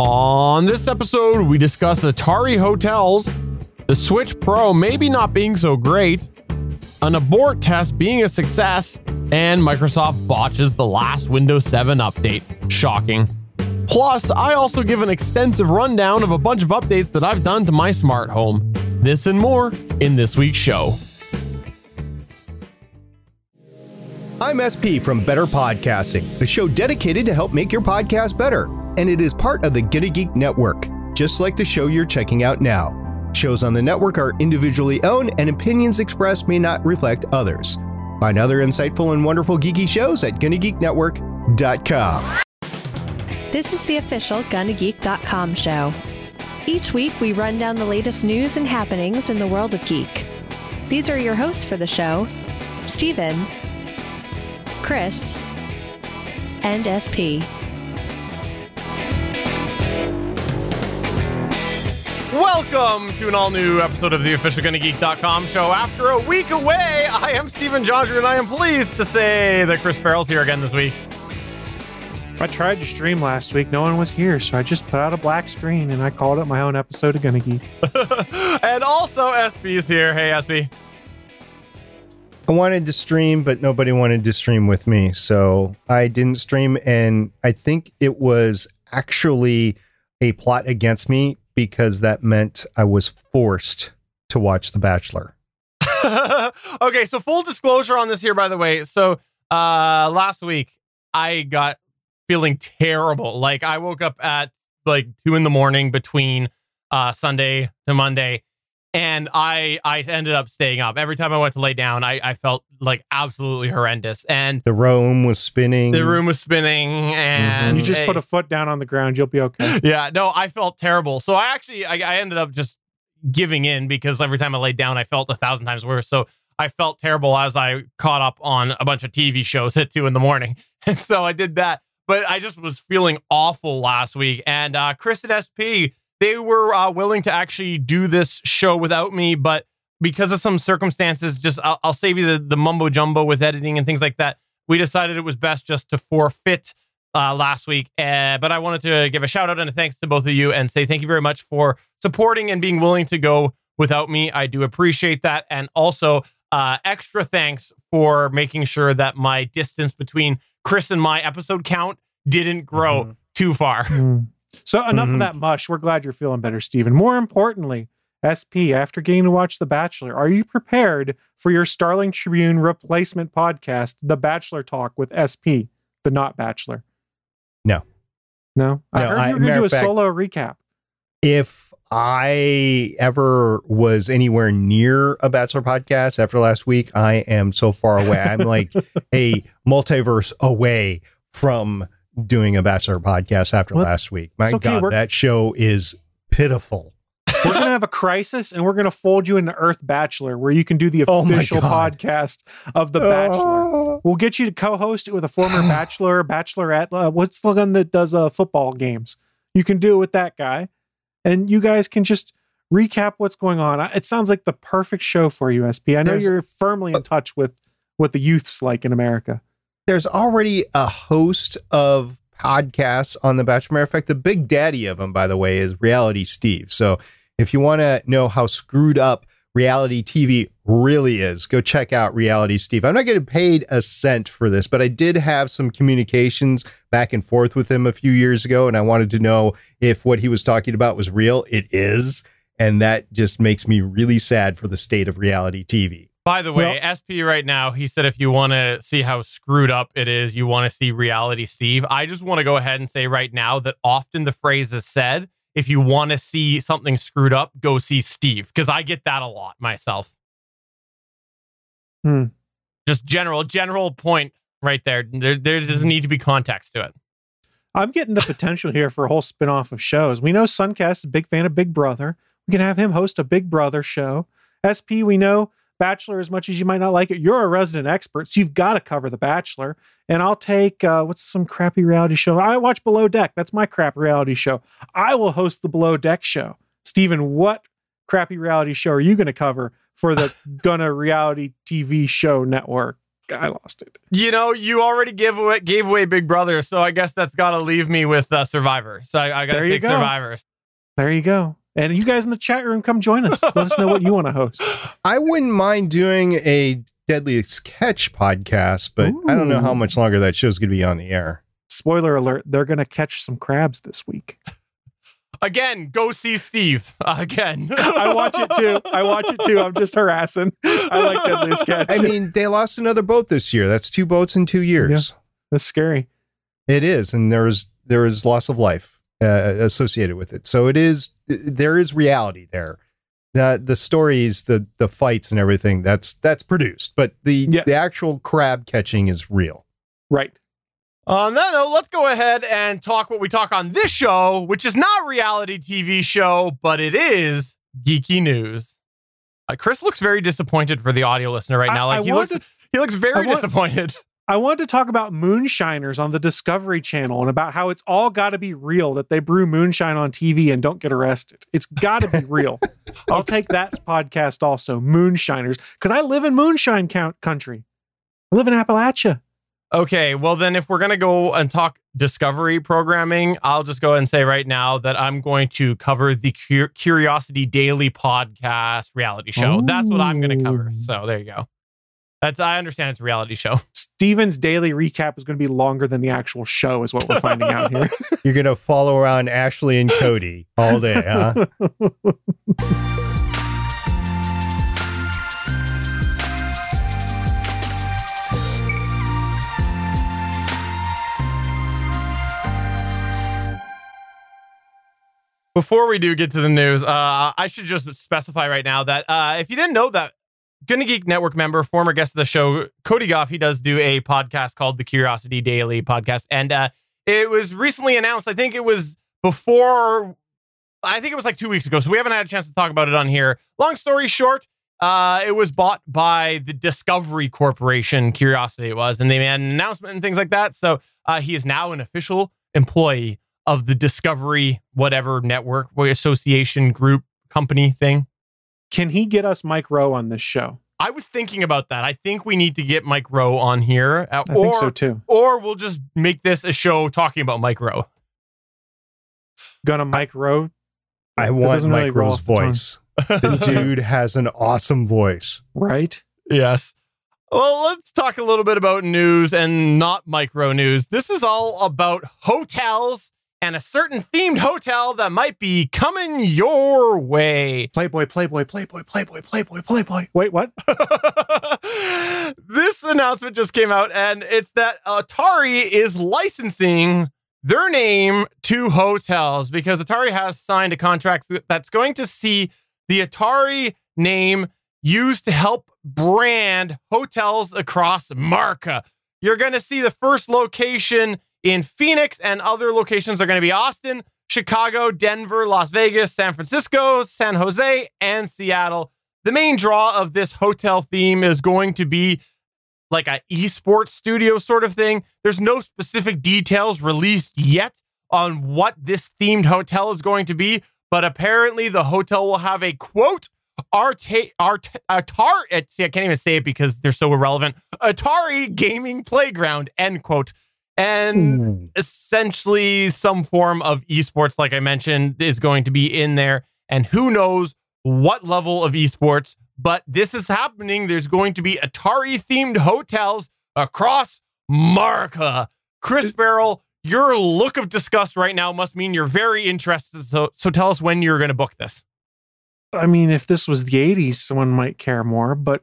On this episode, we discuss Atari hotels, the Switch Pro maybe not being so great, an abort test being a success, and Microsoft botches the last Windows 7 update. Shocking. Plus, I also give an extensive rundown of a bunch of updates that I've done to my smart home. This and more in this week's show. I'm SP from Better Podcasting, a show dedicated to help make your podcast better. And it is part of the Gonna Geek Network, just like the show you're checking out now. Shows on the network are individually owned, and opinions expressed may not reflect others. Find other insightful and wonderful geeky shows at GonnaGeekNetwork.com. This is the official GonnaGeek.com show. Each week, we run down the latest news and happenings in the world of geek. These are your hosts for the show Stephen, Chris, and SP. Welcome to an all new episode of the official GonnaGeek.com show. After a week away, I am Stephen Jondrew, and I am pleased to say that Chris Ferrell's here again this week. I tried to stream last week. No one was here, so I just put out a black screen and I called it my own episode of Gonna Geek. and also, SP is here. Hey, SP. I wanted to stream, but nobody wanted to stream with me. So I didn't stream. And I think it was actually a plot against me because that meant I was forced to watch The Bachelor. okay, so full disclosure on this here, by the way. So uh last week I got feeling terrible. Like I woke up at like two in the morning between uh Sunday to Monday. And I I ended up staying up. Every time I went to lay down, I, I felt like absolutely horrendous. And The room was spinning. the room was spinning and You just it- put a foot down on the ground, you'll be okay. yeah, no, I felt terrible. So I actually I, I ended up just giving in because every time I laid down, I felt a thousand times worse. So I felt terrible as I caught up on a bunch of TV shows at two in the morning, and so I did that. But I just was feeling awful last week, and uh, Chris and SP they were uh, willing to actually do this show without me, but because of some circumstances, just I'll, I'll save you the, the mumbo jumbo with editing and things like that. We decided it was best just to forfeit uh, last week. Uh, but I wanted to give a shout out and a thanks to both of you and say thank you very much for supporting and being willing to go without me. I do appreciate that. And also, uh, extra thanks for making sure that my distance between Chris and my episode count didn't grow Mhm. too far. Mm. So enough Mhm. of that mush. We're glad you're feeling better, Stephen. More importantly, SP, after getting to watch The Bachelor, are you prepared for your Starling Tribune replacement podcast, The Bachelor Talk with SP, the not Bachelor? No. No? I No, heard you were going to do a fact- solo recap. if I ever was anywhere near a Bachelor podcast after last week, I am so far away. I'm like a multiverse away from doing a Bachelor podcast after Well, last week. My okay, God, that show is pitiful. We're going to have a crisis and we're going to fold you into Earth Bachelor where you can do the Oh official God. podcast of The Bachelor. We'll get you to co-host it with a former bachelor, bachelorette. Uh, what's the one that does uh, football games? You can do it with that guy, and you guys can just recap what's going on. It sounds like the perfect show for you, SP. I know There's- you're firmly in touch with what the youth's like in America. There's already a host of podcasts on The Bachelor. Matter of fact, the big daddy of them, by the way, is Reality Steve. So if you want to know how screwed up reality TV really is, go check out Reality Steve. I'm not getting paid a cent for this, but I did have some communications back and forth with him a few years ago, and I wanted to know if what he was talking about was real. It is. And that just makes me really sad for the state of reality TV. By the way, SP right now, he said if you want to see how screwed up it is, you want to see reality Steve. I just want to go ahead and say right now that often the phrase is said, if you want to see something screwed up, go see Steve, because I get that a lot myself. Hmm. Just general, general point right there. There, there doesn't need to be context to it. I'm getting the potential here for a whole spin-off of shows. We know Suncast is a big fan of Big Brother. We can have him host a Big Brother show. SP, we know Bachelor, as much as you might not like it, you're a resident expert, so you've got to cover The Bachelor. And I'll take uh, what's some crappy reality show? I watch Below Deck. That's my crap reality show. I will host the Below Deck show. Stephen, what crappy reality show are you going to cover for the Gonna Reality TV Show Network? I lost it. You know, you already gave away gave away Big Brother, so I guess that's got to leave me with uh, Survivor. So I, I got There to you take go. Survivor. There you go. And you guys in the chat room, come join us. Let us know what you want to host. I wouldn't mind doing a Deadliest Catch podcast, but I don't know how much longer that show's going to be on the air. Spoiler alert: they're going to catch some crabs this week. Again, go see Steve. Again, I watch it too. I watch it too. I'm just harassing. I like Deadliest Catch. I mean, they lost another boat this year. That's two boats in two years. that's scary. It is, and there is there is loss of life uh, associated with it. So it is there is reality there. The the stories, the the fights, and everything that's that's produced, but the Yes. the actual crab catching is real. Right. On that note, let's go ahead and talk what we talk on this show, which is not reality TV show, but it is geeky news. Uh, Chris looks very disappointed for the audio listener right I- now. Like I he looks, he looks very want- disappointed. I wanted to talk about moonshiners on the Discovery Channel and about how it's all got to be real that they brew moonshine on TV and don't get arrested. It's got to be real. I'll take that podcast also, moonshiners, because I live in moonshine count country. I live in Appalachia. Okay, well then, if we're gonna go and talk Discovery programming, I'll just go ahead and say right now that I'm going to cover the Curiosity Daily podcast reality show. That's what I'm going to cover. So there you go. That's I understand it's a reality show. Stephen's daily recap is going to be longer than the actual show, is what we're finding out here. You're gonna follow around Ashley and Cody all day, huh? Before we do get to the news, uh, I should just specify right now that uh, if you didn't know that Gonna Geek Network member, former guest of the show, Cody Goff, he does do a podcast called the Curiosity Daily podcast. And uh, it was recently announced, I think it was before, I think it was like two weeks ago. So we haven't had a chance to talk about it on here. Long story short, uh, it was bought by the Discovery Corporation, Curiosity it was, and they made an announcement and things like that. So uh, he is now an official employee of the Discovery whatever network association group company thing. Can he get us Mike Rowe on this show? I was thinking about that. I think we need to get Mike Rowe on here, uh, I or think so too. or we'll just make this a show talking about Mike Rowe. Gonna Mike Rowe. I want doesn't really Mike Rowe's off the voice. The dude has an awesome voice. Right? Yes. Well, let's talk a little bit about news and not micro news. This is all about hotels and a certain themed hotel that might be coming your way. Playboy, Playboy, Playboy, Playboy, Playboy, Playboy. Wait, what? this announcement just came out, and it's that Atari is licensing their name to hotels because Atari has signed a contract that's going to see the Atari name used to help brand hotels across America. You're going to see the first location in Phoenix, and other locations are going to be Austin, Chicago, Denver, Las Vegas, San Francisco, San Jose, and Seattle. The main draw of this hotel theme is going to be like a esports studio sort of thing. There's no specific details released yet on what this themed hotel is going to be, but apparently the hotel will have a quote Arte, Art, Atari. See, I can't even say it because they're so irrelevant. Atari gaming playground. End quote. And hmm. essentially, some form of esports, like I mentioned, is going to be in there. And who knows what level of esports, but this is happening. There's going to be Atari themed hotels across America. Chris Ferrell, your look of disgust right now must mean you're very interested. So, so tell us when you're going to book this. I mean, if this was the 80s, someone might care more, but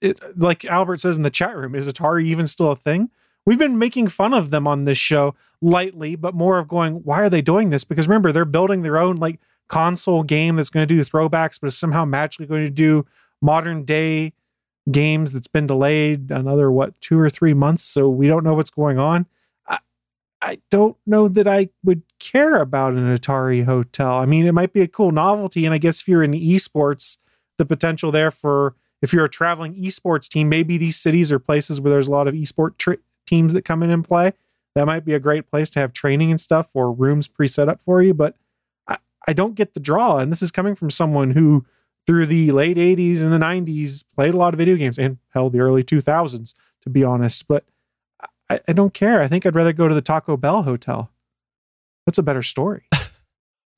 it like Albert says in the chat room, is Atari even still a thing? We've been making fun of them on this show lightly, but more of going, why are they doing this? Because remember, they're building their own like console game that's going to do throwbacks, but is somehow magically going to do modern day games that's been delayed another what two or three months. So we don't know what's going on. I, don't know that I would care about an Atari hotel. I mean, it might be a cool novelty, and I guess if you're in esports, the potential there for if you're a traveling esports team, maybe these cities are places where there's a lot of esport tri- teams that come in and play. That might be a great place to have training and stuff or rooms pre-set up for you. But I, I don't get the draw, and this is coming from someone who, through the late '80s and the '90s, played a lot of video games and hell, the early 2000s to be honest. But I, I don't care. I think I'd rather go to the Taco Bell hotel. That's a better story.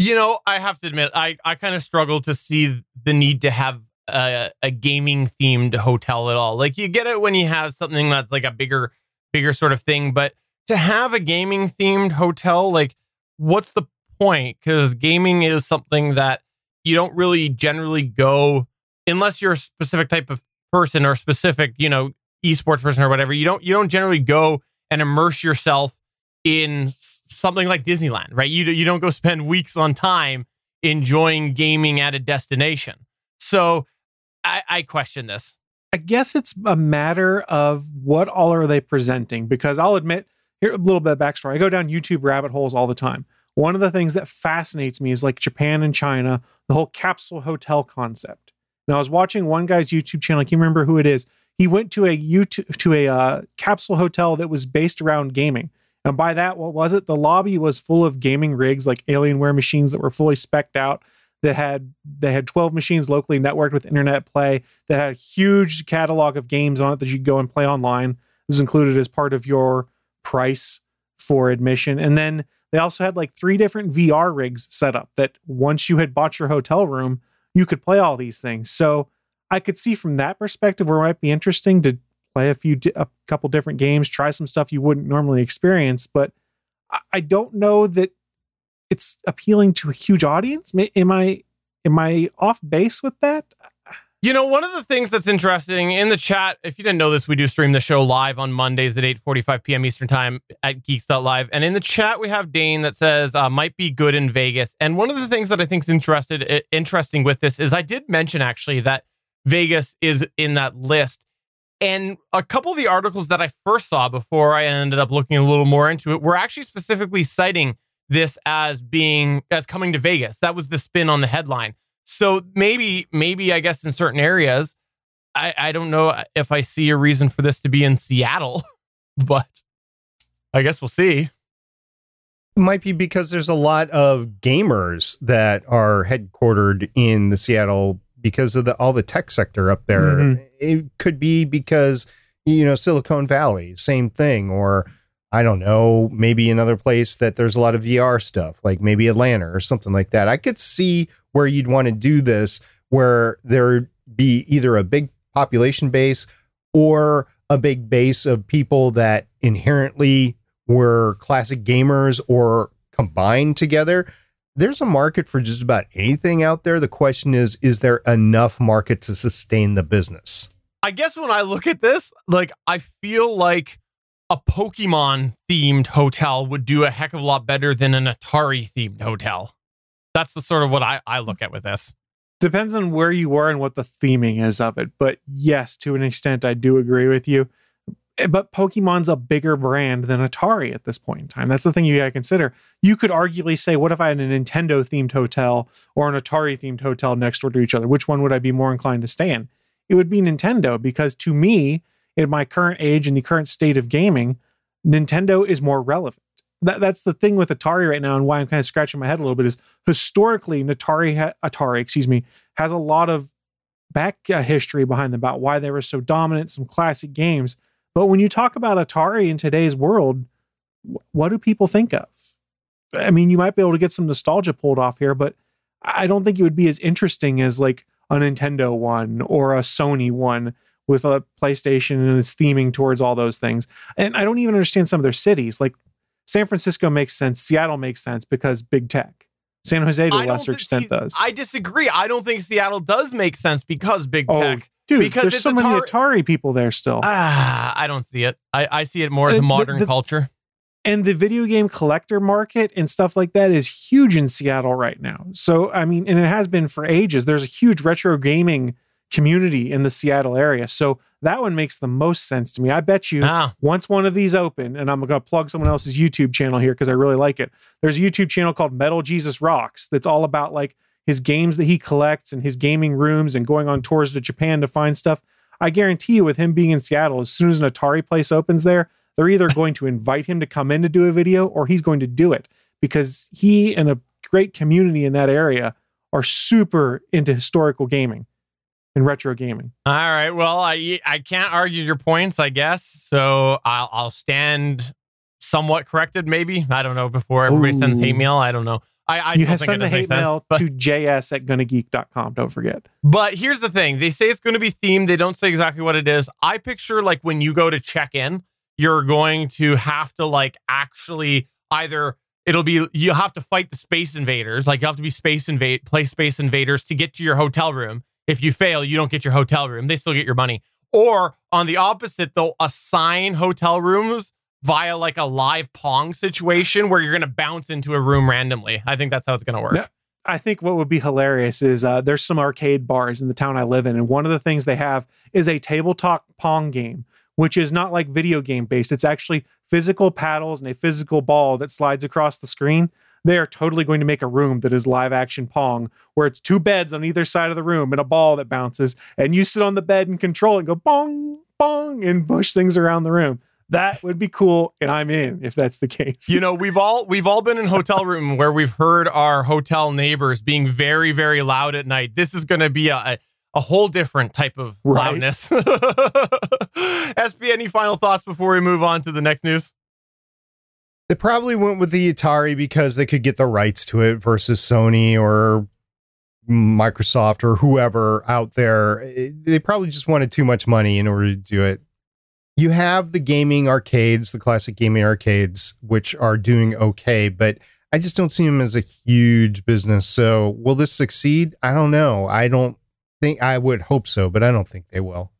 You know, I have to admit, I, I kind of struggle to see the need to have a, a gaming themed hotel at all. Like you get it when you have something that's like a bigger, bigger sort of thing, but to have a gaming themed hotel, like what's the point? Because gaming is something that you don't really generally go unless you're a specific type of person or specific, you know, esports person or whatever. You don't you don't generally go and immerse yourself in something like Disneyland, right? You you don't go spend weeks on time enjoying gaming at a destination. So I, I question this. I guess it's a matter of what all are they presenting because I'll admit here a little bit of backstory. I go down YouTube rabbit holes all the time. One of the things that fascinates me is like Japan and China, the whole capsule hotel concept. Now I was watching one guy's YouTube channel. I can't remember who it is. He went to a YouTube to a uh, capsule hotel that was based around gaming. And by that, what was it? The lobby was full of gaming rigs, like Alienware machines that were fully specced out. That had they had 12 machines locally networked with internet play. That had a huge catalog of games on it that you could go and play online. It was included as part of your price for admission. And then they also had like three different VR rigs set up that once you had bought your hotel room, you could play all these things. So I could see from that perspective where it might be interesting to play a few a couple different games, try some stuff you wouldn't normally experience, but I don't know that it's appealing to a huge audience. Am I am I off base with that? You know, one of the things that's interesting in the chat, if you didn't know this, we do stream the show live on Mondays at 8.45 p.m. Eastern Time at Geeks.live. And in the chat, we have Dane that says, uh, might be good in Vegas. And one of the things that I think is interested, interesting with this is I did mention actually that Vegas is in that list. And a couple of the articles that I first saw before I ended up looking a little more into it were actually specifically citing this as being as coming to Vegas. That was the spin on the headline. So maybe, maybe I guess in certain areas, I, I don't know if I see a reason for this to be in Seattle, but I guess we'll see. It might be because there's a lot of gamers that are headquartered in the Seattle because of the all the tech sector up there. Mm-hmm. It could be because you know Silicon Valley, same thing, or I don't know, maybe another place that there's a lot of VR stuff, like maybe Atlanta or something like that. I could see where you'd want to do this, where there'd be either a big population base or a big base of people that inherently were classic gamers or combined together there's a market for just about anything out there. The question is, is there enough market to sustain the business? I guess when I look at this, like I feel like a Pokemon themed hotel would do a heck of a lot better than an Atari themed hotel. That's the sort of what I, I look at with this. Depends on where you are and what the theming is of it. But yes, to an extent, I do agree with you. Eh, but Pokemon's a bigger brand than Atari at this point in time. That's the thing you got to consider. You could arguably say, what if I had a Nintendo themed hotel or an Atari themed hotel next door to each other? Which one would I be more inclined to stay in? It would be Nintendo because to me, in my current age and the current state of gaming, Nintendo is more relevant. That, that's the thing with Atari right now, and why I'm kind of scratching my head a little bit is historically, Atari, Atari, excuse me, has a lot of back uh, history behind them about why they were so dominant, some classic games but when you talk about Atari in today's world, what do people think of? I mean, you might be able to get some nostalgia pulled off here, but I don't think it would be as interesting as like a Nintendo one or a Sony one with a PlayStation and its theming towards all those things. And I don't even understand some of their cities. Like San Francisco makes sense, Seattle makes sense because big tech. San Jose to a lesser extent see, does. I disagree. I don't think Seattle does make sense because big oh, tech. Dude, because there's so many Atari people there still. Ah, I don't see it. I, I see it more as a modern the, the, culture. And the video game collector market and stuff like that is huge in Seattle right now. So, I mean, and it has been for ages. There's a huge retro gaming community in the Seattle area. So that one makes the most sense to me. I bet you ah. once one of these open, and I'm going to plug someone else's YouTube channel here because I really like it. There's a YouTube channel called Metal Jesus Rocks that's all about like his games that he collects and his gaming rooms and going on tours to Japan to find stuff. I guarantee you, with him being in Seattle, as soon as an Atari place opens there, they're either going to invite him to come in to do a video or he's going to do it because he and a great community in that area are super into historical gaming. In retro gaming. All right. Well, I I can't argue your points, I guess. So I'll I'll stand somewhat corrected, maybe. I don't know. Before everybody Ooh. sends hate mail, I don't know. I, I you have send the hate mail sense, to js at gonnageek.com. Don't forget. But here's the thing: they say it's going to be themed. They don't say exactly what it is. I picture like when you go to check in, you're going to have to like actually either it'll be you have to fight the space invaders, like you have to be space invade, play space invaders to get to your hotel room. If you fail, you don't get your hotel room. They still get your money. Or on the opposite, they'll assign hotel rooms via like a live pong situation where you're going to bounce into a room randomly. I think that's how it's going to work. I think what would be hilarious is uh, there's some arcade bars in the town I live in, and one of the things they have is a tabletop pong game, which is not like video game based. It's actually physical paddles and a physical ball that slides across the screen. They are totally going to make a room that is live action Pong, where it's two beds on either side of the room and a ball that bounces, and you sit on the bed and control and go bong, bong, and push things around the room. That would be cool and i'm in if that's the case. You know we've all we've all been in hotel room where we've heard our hotel neighbors being very very loud at night. This is going to be a, a whole different type of right. loudness. Sp any final thoughts before we move on to the next news they probably went with the atari because they could get the rights to it versus sony or microsoft or whoever out there they probably just wanted too much money in order to do it you have the gaming arcades, the classic gaming arcades, which are doing okay, but I just don't see them as a huge business. So will this succeed? I don't know. I don't think I would hope so, but I don't think they will.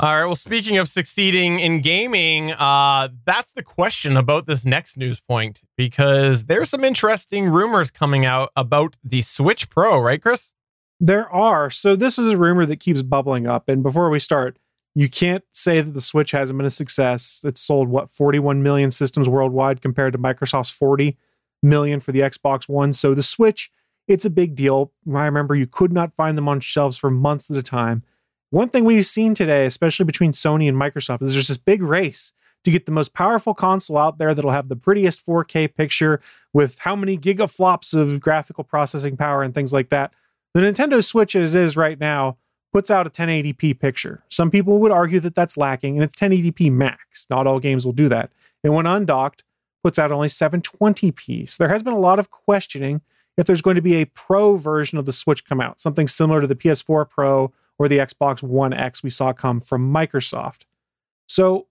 All right. Well, speaking of succeeding in gaming, uh, that's the question about this next news point because there's some interesting rumors coming out about the Switch Pro, right, Chris? There are. So this is a rumor that keeps bubbling up. And before we start, you can't say that the Switch hasn't been a success. It's sold what 41 million systems worldwide compared to Microsoft's 40 million for the Xbox One. So the Switch, it's a big deal. I remember you could not find them on shelves for months at a time. One thing we've seen today, especially between Sony and Microsoft, is there's this big race to get the most powerful console out there that'll have the prettiest 4K picture with how many gigaflops of graphical processing power and things like that. The Nintendo Switch as is right now puts out a 1080p picture. Some people would argue that that's lacking, and it's 1080p max. Not all games will do that. And when undocked, puts out only 720p. So there has been a lot of questioning if there's going to be a pro version of the Switch come out, something similar to the PS4 Pro or the Xbox One X we saw come from Microsoft. So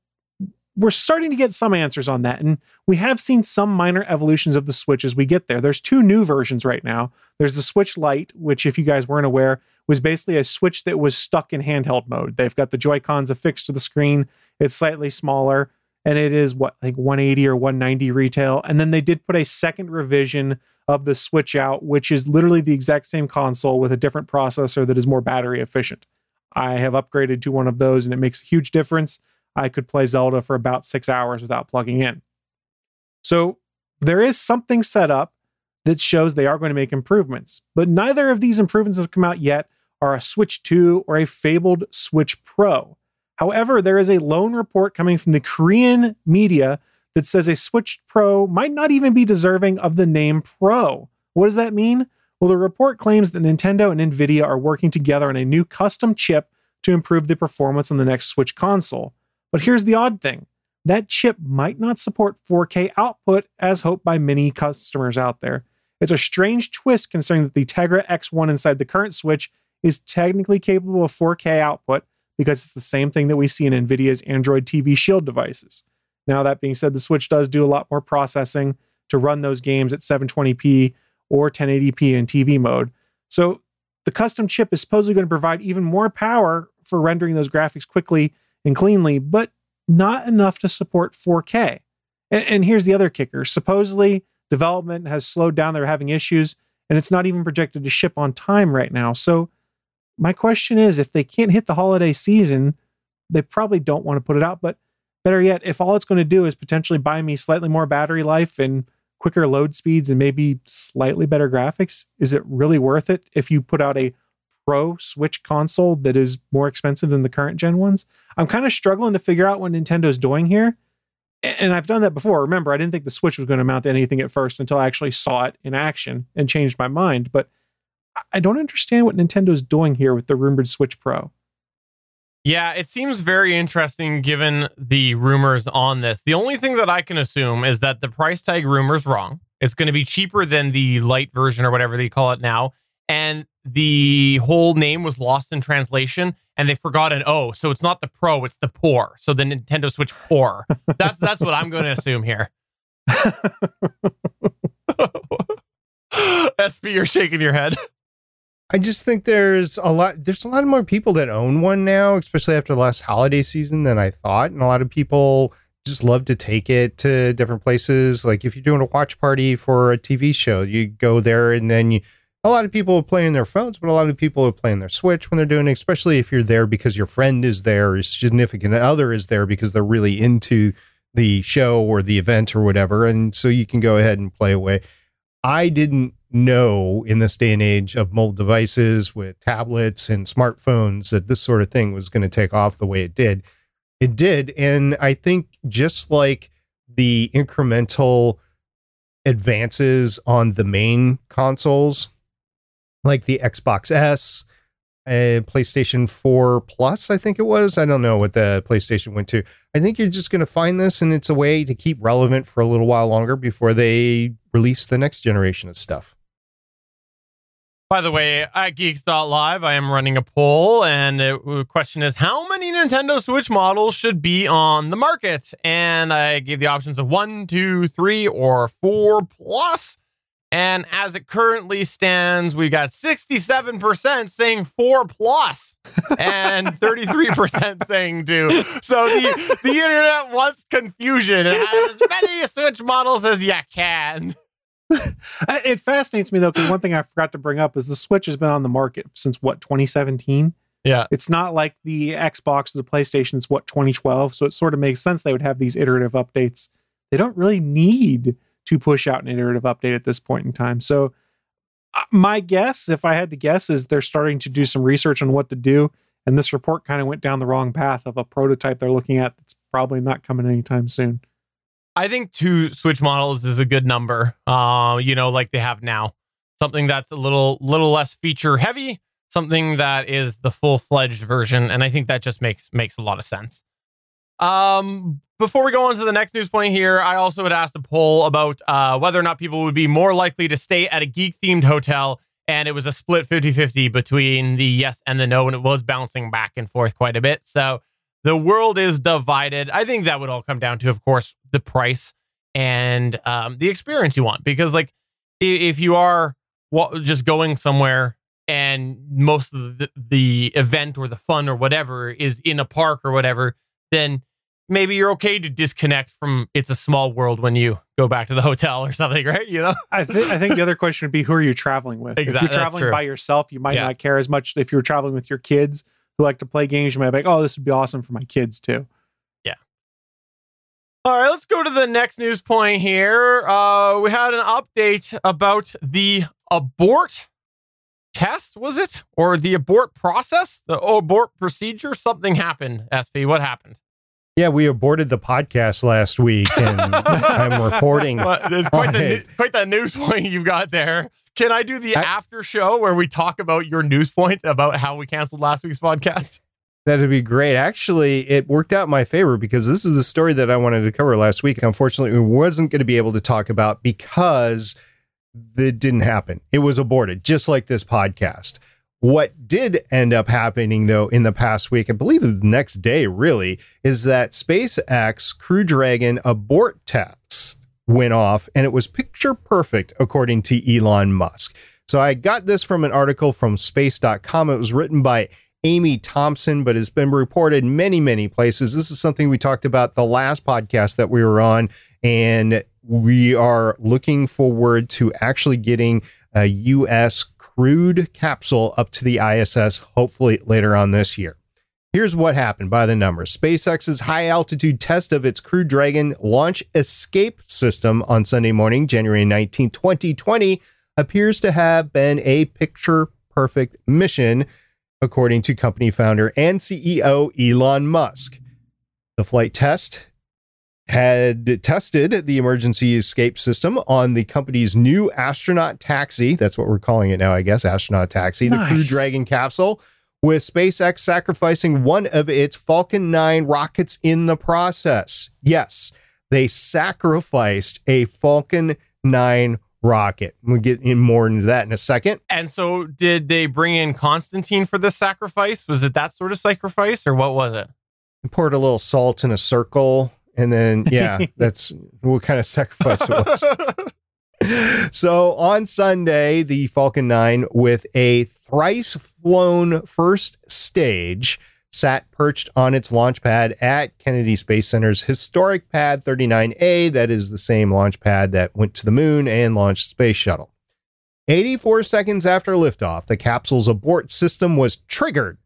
we're starting to get some answers on that. And we have seen some minor evolutions of the Switch as we get there. There's two new versions right now. There's the Switch Lite, which, if you guys weren't aware, was basically a Switch that was stuck in handheld mode. They've got the Joy Cons affixed to the screen, it's slightly smaller, and it is what, like 180 or 190 retail. And then they did put a second revision of the Switch out, which is literally the exact same console with a different processor that is more battery efficient. I have upgraded to one of those, and it makes a huge difference I could play Zelda for about six hours without plugging in. So there is something set up that shows they are going to make improvements, but neither of these improvements have come out yet are a Switch 2 or a fabled Switch Pro. However, there is a lone report coming from the Korean media that says a Switch Pro might not even be deserving of the name Pro. What does that mean? Well, the report claims that Nintendo and Nvidia are working together on a new custom chip to improve the performance on the next Switch console. But here's the odd thing that chip might not support 4K output as hoped by many customers out there. It's a strange twist considering that the Tegra X1 inside the current Switch is technically capable of 4K output because it's the same thing that we see in NVIDIA's Android TV Shield devices. Now, that being said, the Switch does do a lot more processing to run those games at 720p or 1080p in TV mode. So, the custom chip is supposedly going to provide even more power for rendering those graphics quickly and cleanly, but not enough to support 4K. And, and here's the other kicker supposedly, development has slowed down, they're having issues, and it's not even projected to ship on time right now. So, my question is if they can't hit the holiday season, they probably don't want to put it out. But better yet, if all it's going to do is potentially buy me slightly more battery life and quicker load speeds and maybe slightly better graphics, is it really worth it if you put out a Pro Switch console that is more expensive than the current gen ones. I'm kind of struggling to figure out what Nintendo's doing here. And I've done that before. Remember, I didn't think the Switch was going to amount to anything at first until I actually saw it in action and changed my mind. But I don't understand what Nintendo's doing here with the rumored Switch Pro. Yeah, it seems very interesting given the rumors on this. The only thing that I can assume is that the price tag rumor's wrong. It's going to be cheaper than the Lite version or whatever they call it now. And the whole name was lost in translation and they forgot an O. So it's not the Pro, it's the Poor. So the Nintendo Switch Poor. That's that's what I'm going to assume here. SP, you're shaking your head. I just think there's a lot there's a lot of more people that own one now, especially after the last holiday season than I thought. And a lot of people just love to take it to different places. Like if you're doing a watch party for a TV show, you go there and then you a lot of people are playing their phones, but a lot of people are playing their Switch when they're doing it, especially if you're there because your friend is there, or significant other is there because they're really into the show or the event or whatever. And so you can go ahead and play away. I didn't know in this day and age of mobile devices with tablets and smartphones that this sort of thing was going to take off the way it did. It did. And I think just like the incremental advances on the main consoles, like the Xbox S, a PlayStation 4 Plus, I think it was. I don't know what the PlayStation went to. I think you're just going to find this, and it's a way to keep relevant for a little while longer before they release the next generation of stuff. By the way, at geeks.live, I am running a poll, and the question is how many Nintendo Switch models should be on the market? And I gave the options of one, two, three, or four plus. And as it currently stands, we've got 67% saying four plus and 33% saying two. So the, the internet wants confusion and as many Switch models as you can. it fascinates me though, because one thing I forgot to bring up is the Switch has been on the market since what 2017. Yeah, it's not like the Xbox or the PlayStation. It's what 2012, so it sort of makes sense they would have these iterative updates. They don't really need to push out an iterative update at this point in time. So, uh, my guess, if I had to guess, is they're starting to do some research on what to do, and this report kind of went down the wrong path of a prototype they're looking at that's probably not coming anytime soon. I think two Switch models is a good number. Uh, you know, like they have now. Something that's a little little less feature heavy, something that is the full fledged version, and I think that just makes makes a lot of sense. Um, before we go on to the next news point here, I also had asked a poll about uh, whether or not people would be more likely to stay at a geek themed hotel. And it was a split 50 50 between the yes and the no. And it was bouncing back and forth quite a bit. So the world is divided. I think that would all come down to, of course, the price and um, the experience you want. Because, like, if you are just going somewhere and most of the, the event or the fun or whatever is in a park or whatever, then maybe you're okay to disconnect from it's a small world when you go back to the hotel or something, right? You know, I think I think the other question would be who are you traveling with? Exactly, if you're traveling by yourself, you might yeah. not care as much. If you're traveling with your kids, who like to play games, you might be like, oh, this would be awesome for my kids too. Yeah. All right, let's go to the next news point here. Uh, we had an update about the abort test, was it? Or the abort process, the abort procedure? Something happened, SP. What happened? Yeah, we aborted the podcast last week, and I'm reporting. Well, there's quite the, quite the news point you've got there. Can I do the I, after show where we talk about your news point about how we canceled last week's podcast? That'd be great. Actually, it worked out in my favor because this is the story that I wanted to cover last week. Unfortunately, we wasn't going to be able to talk about because it didn't happen. It was aborted, just like this podcast. What did end up happening, though, in the past week, I believe the next day, really, is that SpaceX Crew Dragon abort test went off and it was picture perfect, according to Elon Musk. So I got this from an article from space.com. It was written by Amy Thompson, but it's been reported many, many places. This is something we talked about the last podcast that we were on, and we are looking forward to actually getting a U.S. crewed capsule up to the ISS, hopefully later on this year. Here's what happened by the numbers SpaceX's high altitude test of its Crew Dragon launch escape system on Sunday morning, January 19, 2020, appears to have been a picture perfect mission, according to company founder and CEO Elon Musk. The flight test had tested the emergency escape system on the company's new astronaut taxi. That's what we're calling it now, I guess. Astronaut taxi, the Crew Dragon capsule, with SpaceX sacrificing one of its Falcon 9 rockets in the process. Yes, they sacrificed a Falcon 9 rocket. We'll get in more into that in a second. And so, did they bring in Constantine for this sacrifice? Was it that sort of sacrifice, or what was it? Poured a little salt in a circle. And then, yeah, that's what kind of sacrifice it was. so on Sunday, the Falcon 9 with a thrice flown first stage sat perched on its launch pad at Kennedy Space Center's historic pad 39A. That is the same launch pad that went to the moon and launched Space Shuttle. 84 seconds after liftoff, the capsule's abort system was triggered.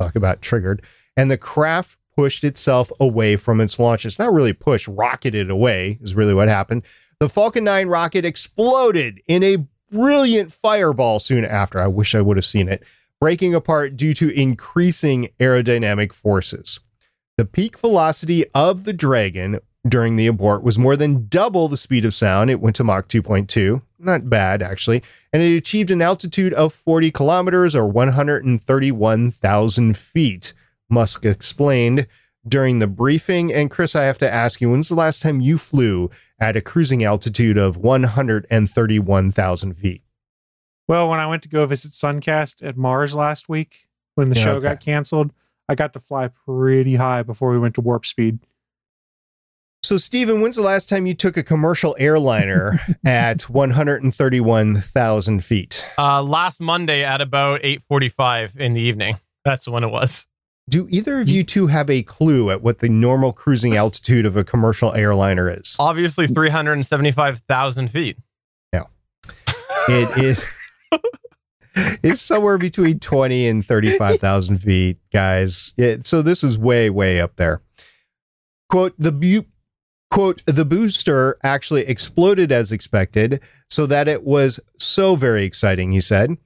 Talk about triggered. And the craft pushed itself away from its launch. It's not really pushed, rocketed away, is really what happened. The Falcon 9 rocket exploded in a brilliant fireball soon after. I wish I would have seen it, breaking apart due to increasing aerodynamic forces. The peak velocity of the Dragon during the abort was more than double the speed of sound. It went to Mach 2.2. Not bad, actually. And it achieved an altitude of 40 kilometers or 131,000 feet, Musk explained during the briefing. And Chris, I have to ask you, when's the last time you flew at a cruising altitude of 131,000 feet? Well, when I went to go visit Suncast at Mars last week, when the Yeah, show okay. got canceled, I got to fly pretty high before we went to warp speed. So, Stephen, when's the last time you took a commercial airliner at 131,000 feet? Uh, last Monday at about eight forty-five in the evening. That's when it was. Do either of you two have a clue at what the normal cruising altitude of a commercial airliner is? Obviously, mm. three hundred and seventy-five thousand feet. Yeah. It is it's somewhere between 20 and 35,000 feet, guys. Yeah, so this is way, way up there. Quote, the bu- quote, the booster actually exploded as expected, so that it was so very exciting, he said.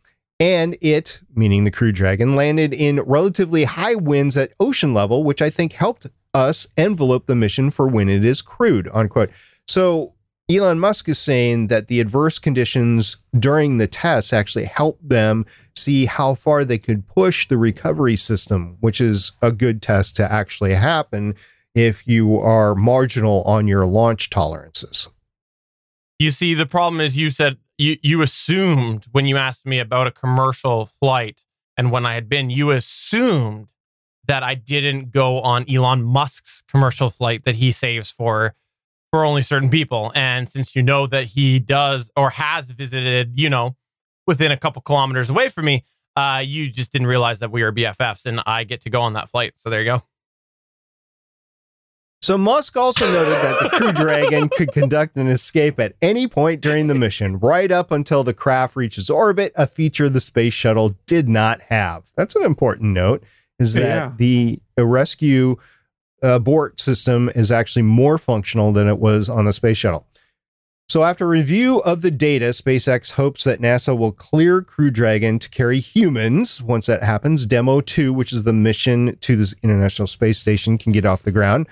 And it, meaning the Crew Dragon, landed in relatively high winds at ocean level, which I think helped us envelope the mission for when it is crewed, unquote. So Elon Musk is saying that the adverse conditions during the tests actually helped them see how far they could push the recovery system, which is a good test to actually happen if you are marginal on your launch tolerances. You see, the problem is you said you you assumed when you asked me about a commercial flight and when I had been, you assumed that I didn't go on Elon Musk's commercial flight that he saves for for only certain people. And since you know that he does or has visited, you know, within a couple kilometers away from me, uh, you just didn't realize that we are BFFs and I get to go on that flight. So there you go. So Musk also noted that the Crew Dragon could conduct an escape at any point during the mission, right up until the craft reaches orbit, a feature the space shuttle did not have. That's an important note, is that Yeah. the rescue abort system is actually more functional than it was on the space shuttle. So after review of the data, SpaceX hopes that NASA will clear Crew Dragon to carry humans. Once that happens, Demo 2, which is the mission to the International Space Station, can get off the ground.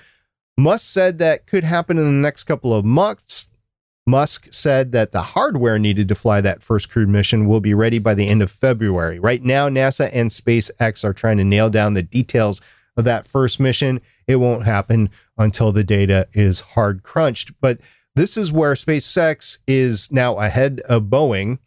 Musk said that could happen in the next couple of months. Musk said that the hardware needed to fly that first crewed mission will be ready by the end of February. Right now, NASA and SpaceX are trying to nail down the details of that first mission. It won't happen until the data is hard crunched. But this is where SpaceX is now ahead of Boeing.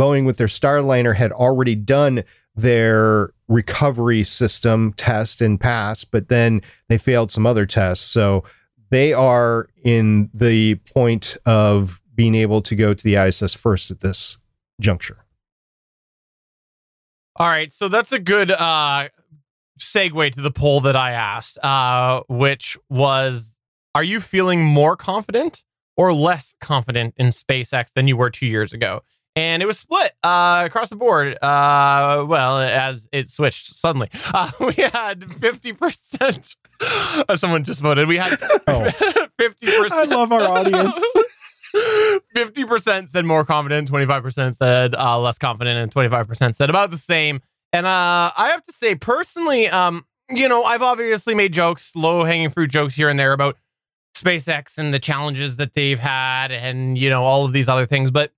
Boeing, with their Starliner, had already done their recovery system test and pass, but then they failed some other tests. So they are in the point of being able to go to the ISS first at this juncture. All right, so that's a good uh, segue to the poll that I asked, uh, which was: Are you feeling more confident or less confident in SpaceX than you were two years ago? And it was split uh, across the board. Uh, well, as it switched suddenly, uh, we had fifty percent. Someone just voted. We had Oh. fifty percent. I love our audience. Fifty percent said more confident, twenty five percent said uh, less confident, and twenty five percent said about the same. And uh, I have to say, personally, um, you know, I've obviously made jokes, low hanging fruit jokes here and there about SpaceX and the challenges that they've had and, you know, all of these other things. But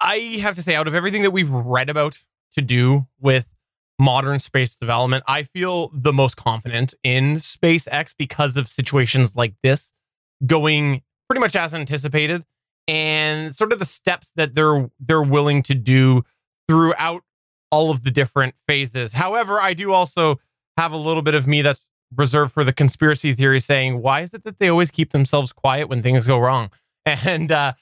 I have to say, out of everything that we've read about to do with modern space development, I feel the most confident in SpaceX because of situations like this going pretty much as anticipated and sort of the steps that they're they're willing to do throughout all of the different phases. However, I do also have a little bit of me that's reserved for the conspiracy theory saying, why is it that they always keep themselves quiet when things go wrong? And uh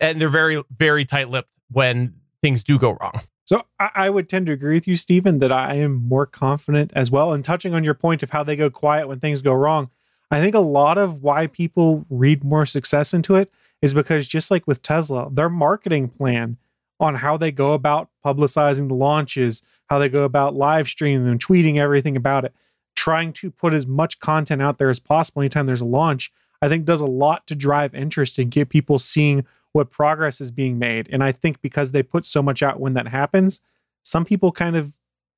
and they're very, very tight-lipped when things do go wrong. So I, would tend to agree with you, Stephen, that I am more confident as well. And touching on your point of how they go quiet when things go wrong, I think a lot of why people read more success into it is because just like with Tesla, their marketing plan on how they go about publicizing the launches, how they go about live streaming and tweeting everything about it, trying to put as much content out there as possible anytime there's a launch, I think does a lot to drive interest and get people seeing what progress is being made. And I think because they put so much out when that happens, some people kind of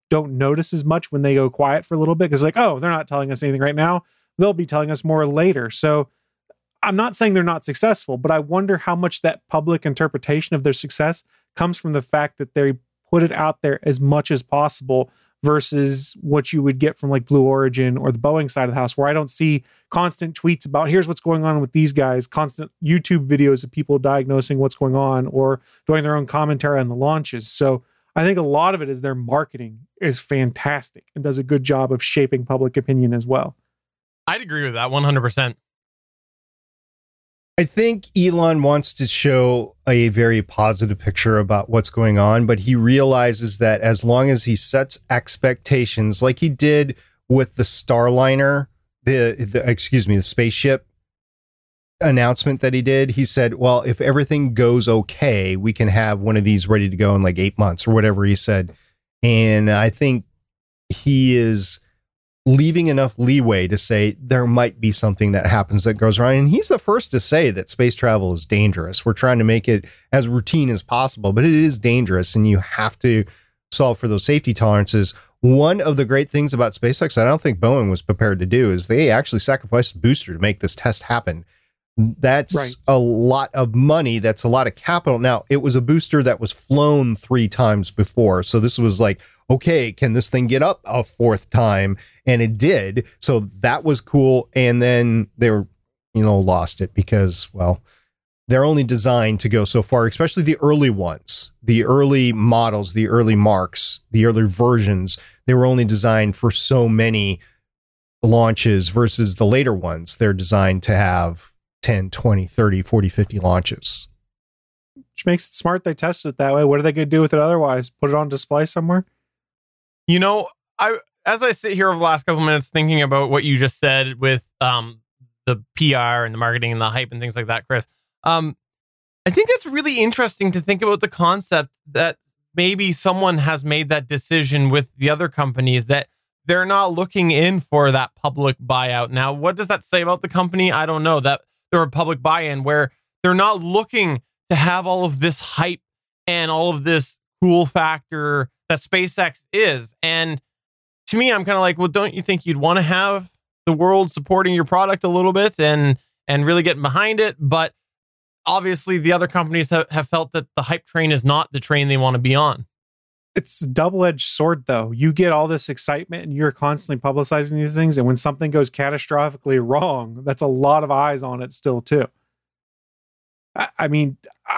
don't notice as much when they go quiet for a little bit because like, oh, they're not telling us anything right now. They'll be telling us more later. So I'm not saying they're not successful, but I wonder how much that public interpretation of their success comes from the fact that they put it out there as much as possible versus what you would get from like Blue Origin or the Boeing side of the house, where I don't see constant tweets about here's what's going on with these guys, constant YouTube videos of people diagnosing what's going on or doing their own commentary on the launches. So I think a lot of it is their marketing is fantastic and does a good job of shaping public opinion as well. I'd agree with that 100%. I think Elon wants to show a very positive picture about what's going on, but he realizes that as long as he sets expectations like he did with the Starliner, the, the excuse me, the spaceship announcement that he did, he said, "Well, if everything goes okay, we can have one of these ready to go in like 8 months or whatever he said." And I think he is leaving enough leeway to say there might be something that happens that goes wrong. And he's the first to say that space travel is dangerous. We're trying to make it as routine as possible, but it is dangerous and you have to solve for those safety tolerances. One of the great things about SpaceX I don't think Boeing was prepared to do is they actually sacrificed a booster to make this test happen. That's right. a lot of money. That's a lot of capital. Now, it was a booster that was flown three times before. So this was like, okay, can this thing get up a fourth time? And it did. So that was cool. And then they were, you know, lost it because, well, they're only designed to go so far, especially the early ones, the early models, the early marks, the early versions. They were only designed for so many launches versus the later ones. They're designed to have 10, 20, 30, 40, 50 launches. Which makes it smart they tested it that way. What are they going to do with it otherwise? Put it on display somewhere? You know, I as I sit here over the last couple minutes thinking about what you just said with um the PR and the marketing and the hype and things like that, Chris. Um, I think it's really interesting to think about the concept that maybe someone has made that decision with the other companies that they're not looking in for that public buyout. Now, what does that say about the company? I don't know. That or a public buy-in where they're not looking to have all of this hype and all of this cool factor that SpaceX is. And to me, I'm kind of like, well, don't you think you'd want to have the world supporting your product a little bit and and really getting behind it? But obviously, the other companies have, have felt that the hype train is not the train they want to be on it's double-edged sword though. You get all this excitement and you're constantly publicizing these things and when something goes catastrophically wrong that's a lot of eyes on it still too. I, I mean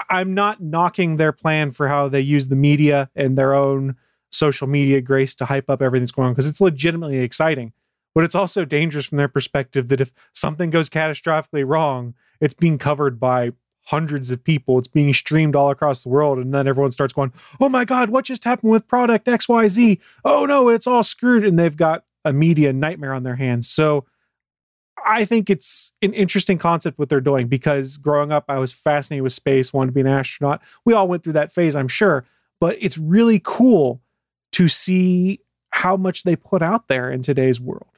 i'm not knocking their plan for how they use the media and their own social media grace to hype up everything that's going on because it's legitimately exciting. But it's also dangerous from their perspective that if something goes catastrophically wrong it's being covered by hundreds of people. It's being streamed all across the world. And then everyone starts going, Oh my God, what just happened with product XYZ? Oh no, it's all screwed. And they've got a media nightmare on their hands. So I think it's an interesting concept what they're doing because growing up, I was fascinated with space, wanted to be an astronaut. We all went through that phase, I'm sure. But it's really cool to see how much they put out there in today's world.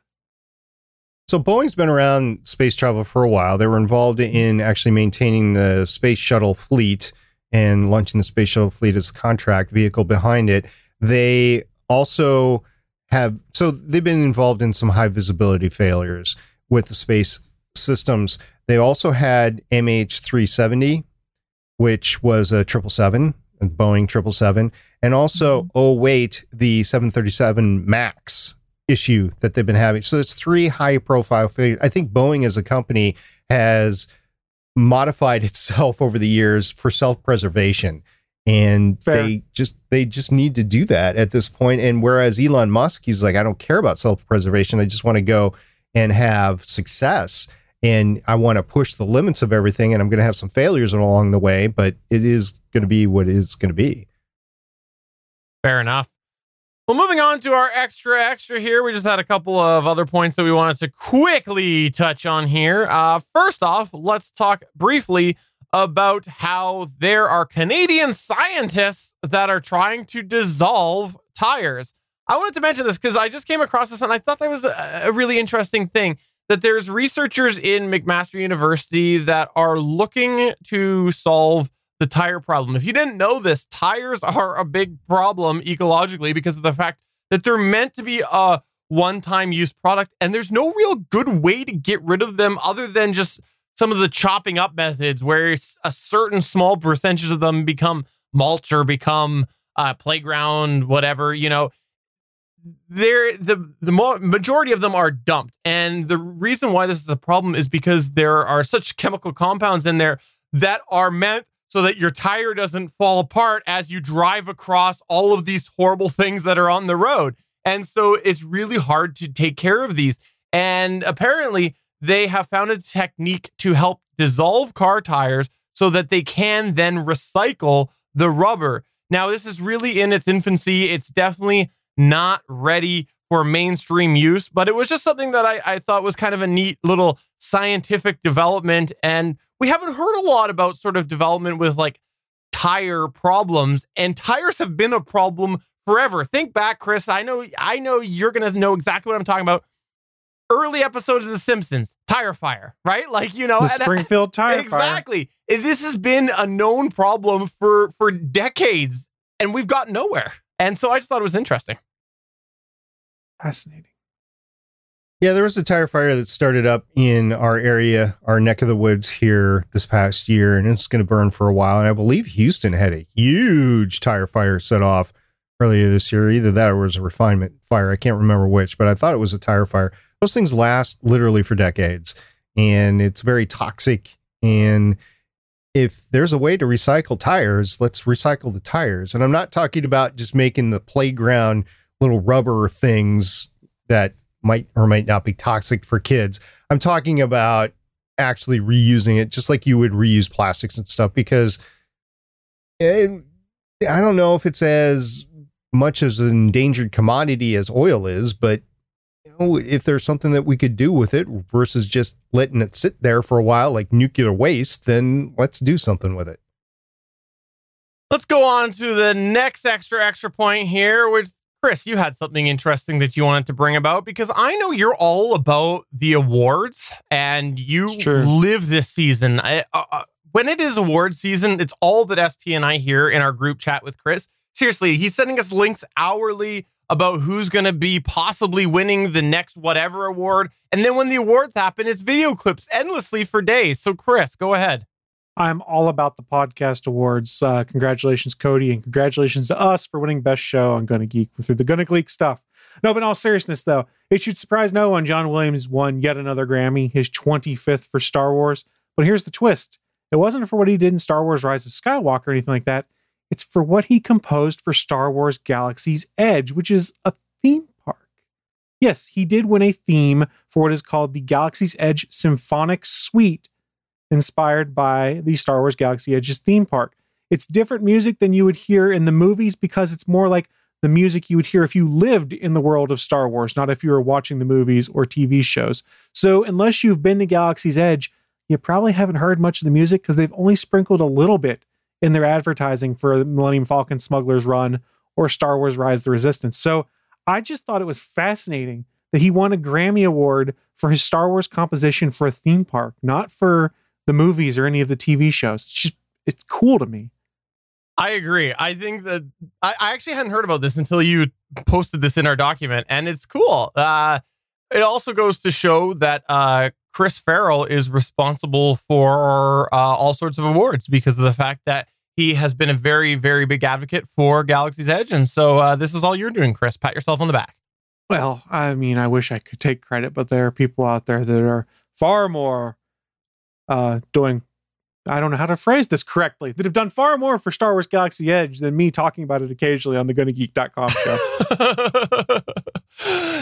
So Boeing's been around space travel for a while. They were involved in actually maintaining the space shuttle fleet and launching the space shuttle fleet as a contract vehicle behind it. They also have so they've been involved in some high visibility failures with the space systems, they also had MH370, which was a 777, a Boeing 777, and also, Mhm. oh, wait, the 737 MAX issue that they've been having. So it's three high profile failures. I think Boeing as a company has modified itself over the years for self preservation. And Fair. they just they just need to do that at this point. And whereas Elon Musk, he's like, I don't care about self preservation. I just want to go and have success. And I want to push the limits of everything. And I'm going to have some failures along the way, but it is going to be what it is going to be. Fair enough. Well, moving on to our extra extra here, we just had a couple of other points that we wanted to quickly touch on here. Uh, first off, let's talk briefly about how there are Canadian scientists that are trying to dissolve tires. I wanted to mention this because I just came across this and I thought that was a, a really interesting thing. That there's researchers in McMaster University that are looking to solve the tire problem. If you didn't know this, tires are a big problem ecologically because of the fact that they're meant to be a one time use product and there's no real good way to get rid of them other than just some of the chopping up methods where a certain small percentage of them become mulch or become uh, playground, whatever, you know. They're the the majority of them are dumped, and the reason why this is a problem is because there are such chemical compounds in there that are meant so that your tire doesn't fall apart as you drive across all of these horrible things that are on the road. And so it's really hard to take care of these. And apparently, they have found a technique to help dissolve car tires so that they can then recycle the rubber. Now, this is really in its infancy. It's definitely not ready for mainstream use, but it was just something that I, I thought was kind of a neat little scientific development. And we haven't heard a lot about sort of development with like tire problems, and tires have been a problem forever. Think back, Chris. I know I know you're gonna know exactly what I'm talking about. Early episodes of The Simpsons, tire fire, right? Like you know, The Springfield tire fire. exactly. This has been a known problem for for decades, and we've got nowhere. And so I just thought it was interesting. Fascinating. Yeah, there was a tire fire that started up in our area, our neck of the woods here this past year, and it's going to burn for a while. And I believe Houston had a huge tire fire set off earlier this year. Either that or it was a refinement fire. I can't remember which, but I thought it was a tire fire. Those things last literally for decades, and it's very toxic. And if there's a way to recycle tires, let's recycle the tires. And I'm not talking about just making the playground little rubber things that might or might not be toxic for kids. I'm talking about actually reusing it just like you would reuse plastics and stuff because it, I don't know if it's as much as an endangered commodity as oil is, but you know, if there's something that we could do with it versus just letting it sit there for a while like nuclear waste, then let's do something with it. Let's go on to the next extra extra point here, which Chris, you had something interesting that you wanted to bring about because I know you're all about the awards and you live this season. I, uh, uh, when it is award season, it's all that SP and I hear in our group chat with Chris. Seriously, he's sending us links hourly about who's going to be possibly winning the next whatever award. And then when the awards happen, it's video clips endlessly for days. So, Chris, go ahead. I'm all about the podcast awards. Uh, congratulations, Cody, and congratulations to us for winning best show on Gonna Geek through the Gonna Geek stuff. No, but in all seriousness, though, it should surprise no one. John Williams won yet another Grammy, his 25th for Star Wars. But here's the twist: it wasn't for what he did in Star Wars: Rise of Skywalker or anything like that. It's for what he composed for Star Wars: Galaxy's Edge, which is a theme park. Yes, he did win a theme for what is called the Galaxy's Edge Symphonic Suite inspired by the Star Wars Galaxy Edge's theme park. It's different music than you would hear in the movies because it's more like the music you would hear if you lived in the world of Star Wars, not if you were watching the movies or TV shows. So, unless you've been to Galaxy's Edge, you probably haven't heard much of the music because they've only sprinkled a little bit in their advertising for Millennium Falcon Smuggler's Run or Star Wars Rise of the Resistance. So, I just thought it was fascinating that he won a Grammy Award for his Star Wars composition for a theme park, not for the movies or any of the TV shows. It's just it's cool to me. I agree. I think that I, I actually hadn't heard about this until you posted this in our document, and it's cool. Uh, it also goes to show that uh, Chris Ferrell is responsible for uh, all sorts of awards because of the fact that he has been a very, very big advocate for Galaxy's Edge. And so uh, this is all you're doing, Chris. Pat yourself on the back. Well, I mean, I wish I could take credit, but there are people out there that are far more uh, doing. I don't know how to phrase this correctly. That have done far more for Star Wars Galaxy Edge than me talking about it occasionally on the GonnaGeek.com show.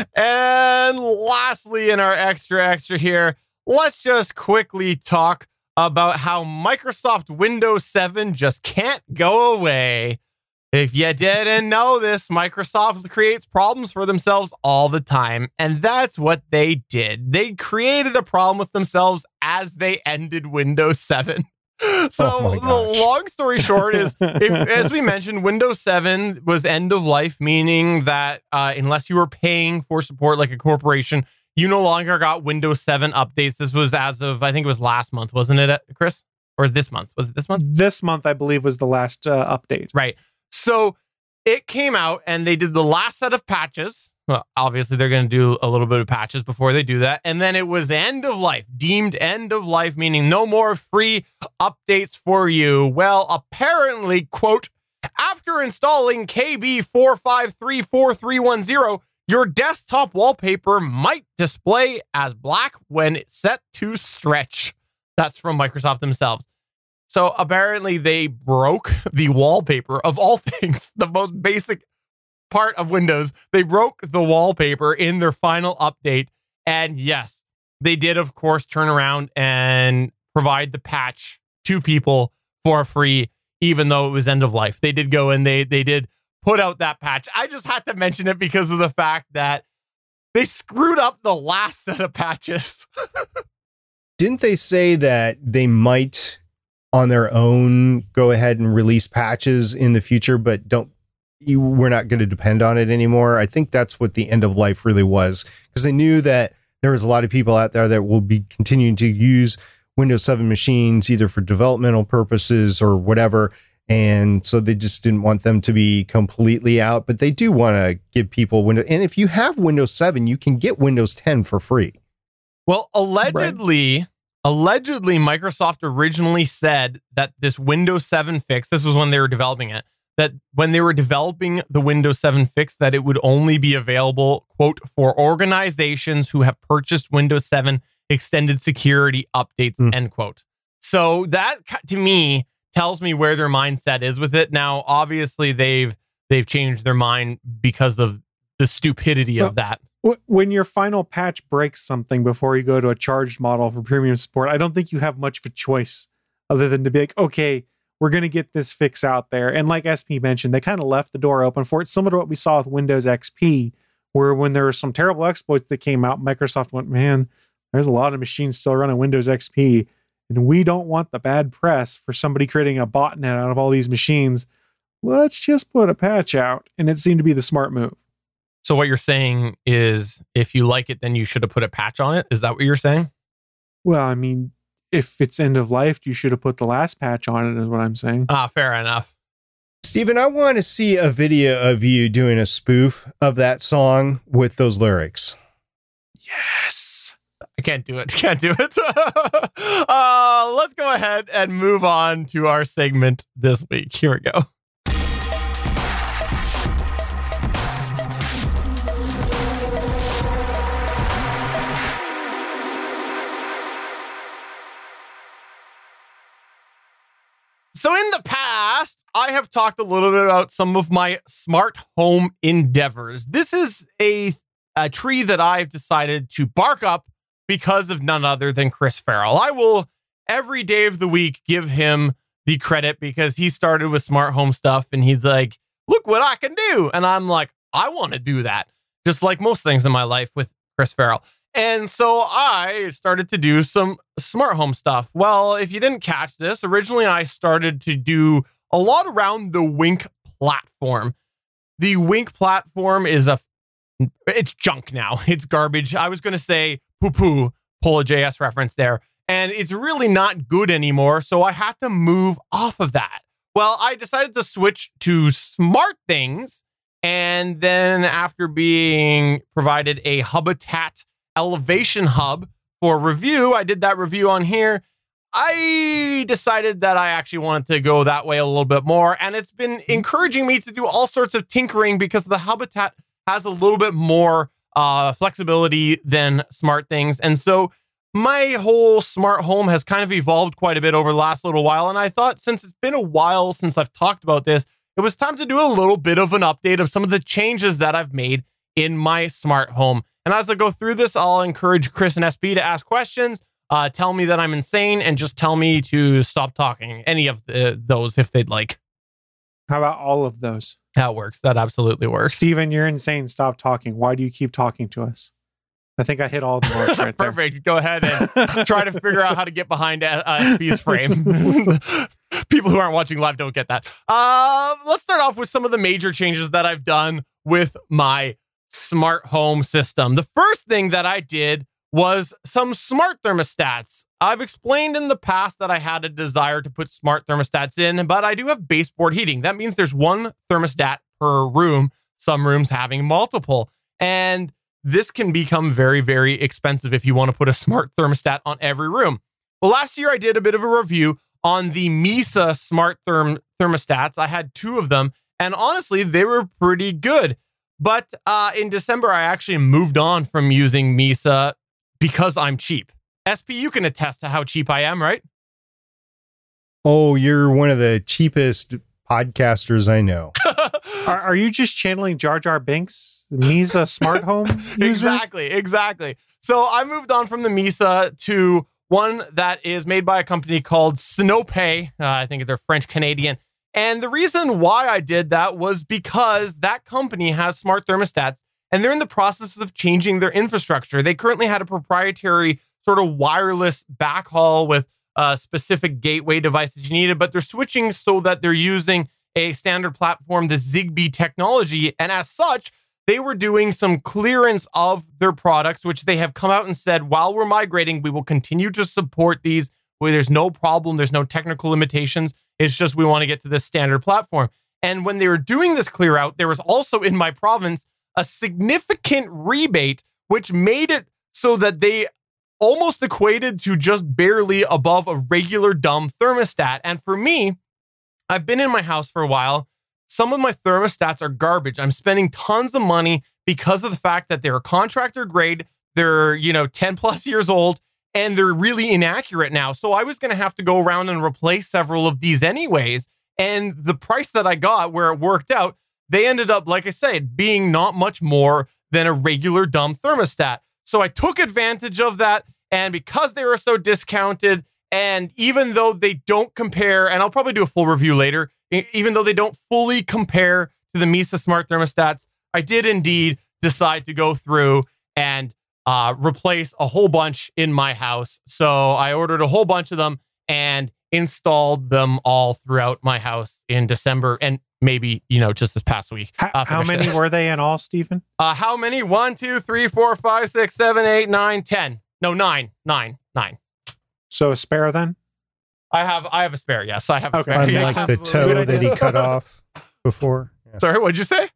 and lastly, in our extra extra here, let's just quickly talk about how Microsoft Windows 7 just can't go away. If you didn't know this, Microsoft creates problems for themselves all the time. And that's what they did. They created a problem with themselves as they ended Windows 7. So Oh the long story short is, if, as we mentioned, Windows 7 was end of life, meaning that uh, unless you were paying for support like a corporation, you no longer got Windows 7 updates. This was as of I think it was last month, wasn't it, uh, Chris? Or this month? Was it this month? this month, I believe, was the last uh, update. Right. So it came out and they did the last set of patches. Well, obviously, they're going to do a little bit of patches before they do that. And then it was end of life, deemed end of life, meaning no more free updates for you. Well, apparently, quote, after installing KB4534310, your desktop wallpaper might display as black when set to stretch. That's from Microsoft themselves. So apparently they broke the wallpaper of all things, the most basic part of Windows. They broke the wallpaper in their final update. And yes, they did, of course, turn around and provide the patch to people for free, even though it was end of life. They did go and they they did put out that patch. I just had to mention it because of the fact that they screwed up the last set of patches. Didn't they say that they might on their own go ahead and release patches in the future, but don't you, we're not going to depend on it anymore? I think that's what the end of life really was because they knew that there was a lot of people out there that will be continuing to use Windows 7 machines either for developmental purposes or whatever. And so they just didn't want them to be completely out, but they do want to give people Windows. And if you have Windows 7, you can get Windows 10 for free. Well, allegedly, allegedly, Microsoft originally said that this Windows 7 fix, this was when they were developing it, that when they were developing the Windows 7 fix, that it would only be available, quote, for organizations who have purchased Windows 7 extended security updates, Mm. end quote. So that to me tells me where their mindset is with it. Now, obviously, they've they've changed their mind because of the stupidity Well, of that. Wh- When your final patch breaks something before you go to a charged model for premium support, I don't think you have much of a choice other than to be like, okay, we're going to get this fix out there. And like SP mentioned, they kind of left the door open for it, similar to what we saw with Windows XP, where when there were some terrible exploits that came out, Microsoft went, man, there's a lot of machines still running Windows XP. And we don't want the bad press for somebody creating a botnet out of all these machines. Let's just put a patch out. And it seemed to be the smart move. So what you're saying is if you like it, then you should have put a patch on it. Is that what you're saying? Well, I mean, if it's end of life, you should have put the last patch on it, is what I'm saying. Ah, fair enough. Stephen, I want to see a video of you doing a spoof of that song with those lyrics. Yes. I can't do it. Can't do it. uh, let's go ahead and move on to our segment this week. Here we go. So, in the past, I have talked a little bit about some of my smart home endeavors. This is a, a tree that I've decided to bark up because of none other than Chris Ferrell. I will every day of the week give him the credit because he started with smart home stuff and he's like, look what I can do. And I'm like, I want to do that. Just like most things in my life with Chris Ferrell. And so I started to do some smart home stuff. Well, if you didn't catch this, originally I started to do a lot around the Wink platform. The Wink platform is a it's junk now. It's garbage. I was going to say poo poo, pull a JS reference there. And it's really not good anymore. So I had to move off of that. Well, I decided to switch to smart things. And then after being provided a Hubitat elevation hub for review. I did that review on here. I decided that I actually wanted to go that way a little bit more. And it's been encouraging me to do all sorts of tinkering because the Hubitat has a little bit more uh, flexibility than smart things. And so my whole smart home has kind of evolved quite a bit over the last little while. And I thought since it's been a while since I've talked about this, it was time to do a little bit of an update of some of the changes that I've made in my smart home. And as I go through this, I'll encourage Chris and SP to ask questions uh, tell me that I'm insane and just tell me to stop talking. Any of the, those if they'd like. How about all of those? That works. That absolutely works. Stephen, you're insane. Stop talking. Why do you keep talking to us? I think I hit all the marks right there. Perfect. Go ahead and try to figure out how to get behind uh, SP's frame. People who aren't watching live don't get that. Uh, let's start off with some of the major changes that I've done with my smart home system. The first thing that I did was some smart thermostats. I've explained in the past that I had a desire to put smart thermostats in, but I do have baseboard heating. That means there's one thermostat per room, some rooms having multiple. And this can become very, very expensive if you want to put a smart thermostat on every room. Well, last year I did a bit of a review on the Mysa smart therm- thermostats. I had two of them, and honestly, they were pretty good. But uh, in December, I actually moved on from using Mysa because I'm cheap. SP, you can attest to how cheap I am, right? Oh, you're one of the cheapest podcasters I know. are, are, you just channeling Jar Jar Binks, Misa smart home user? Exactly, exactly. So I moved on from the Mysa to one that is made by a company called Sinopé. Uh, I think they're French Canadian. And the reason why I did that was because that company has smart thermostats and they're in the process of changing their infrastructure. They currently had a proprietary sort of wireless backhaul with uh, specific gateway devices you needed, but they're switching so that they're using a standard platform, the Zigbee technology. And as such, they were doing some clearance of their products, which they have come out and said, while we're migrating, we will continue to support these where there's no problem, there's no technical limitations. It's just we want to get to this standard platform. And when they were doing this clear out, there was also in my province a significant rebate, which made it so that they almost equated to just barely above a regular dumb thermostat. And for me, I've been in my house for a while. Some of my thermostats are garbage. I'm spending tons of money because of the fact that they're contractor grade, they're, you know, 10 plus years old, and they're really inaccurate now. So I was going to have to go around and replace several of these anyways. And the price that I got where it worked out they ended up, like I said, being not much more than a regular dumb thermostat. So I took advantage of that. And because they were so discounted, and even though they don't compare, and I'll probably do a full review later, even though they don't fully compare to the Mysa smart thermostats, I did indeed decide to go through and uh, replace a whole bunch in my house. So I ordered a whole bunch of them and installed them all throughout my house in December. And maybe you know just this past week. How, uh, how many were they in all, Stephen? Uh, how many? One, two, three, four, five, six, seven, eight, nine, ten. No, nine, nine, nine. So a spare then? I have I have a spare. Yes, I have a okay. spare. Unlike yes, the toe that he cut off before. Yeah. Sorry, what'd you say?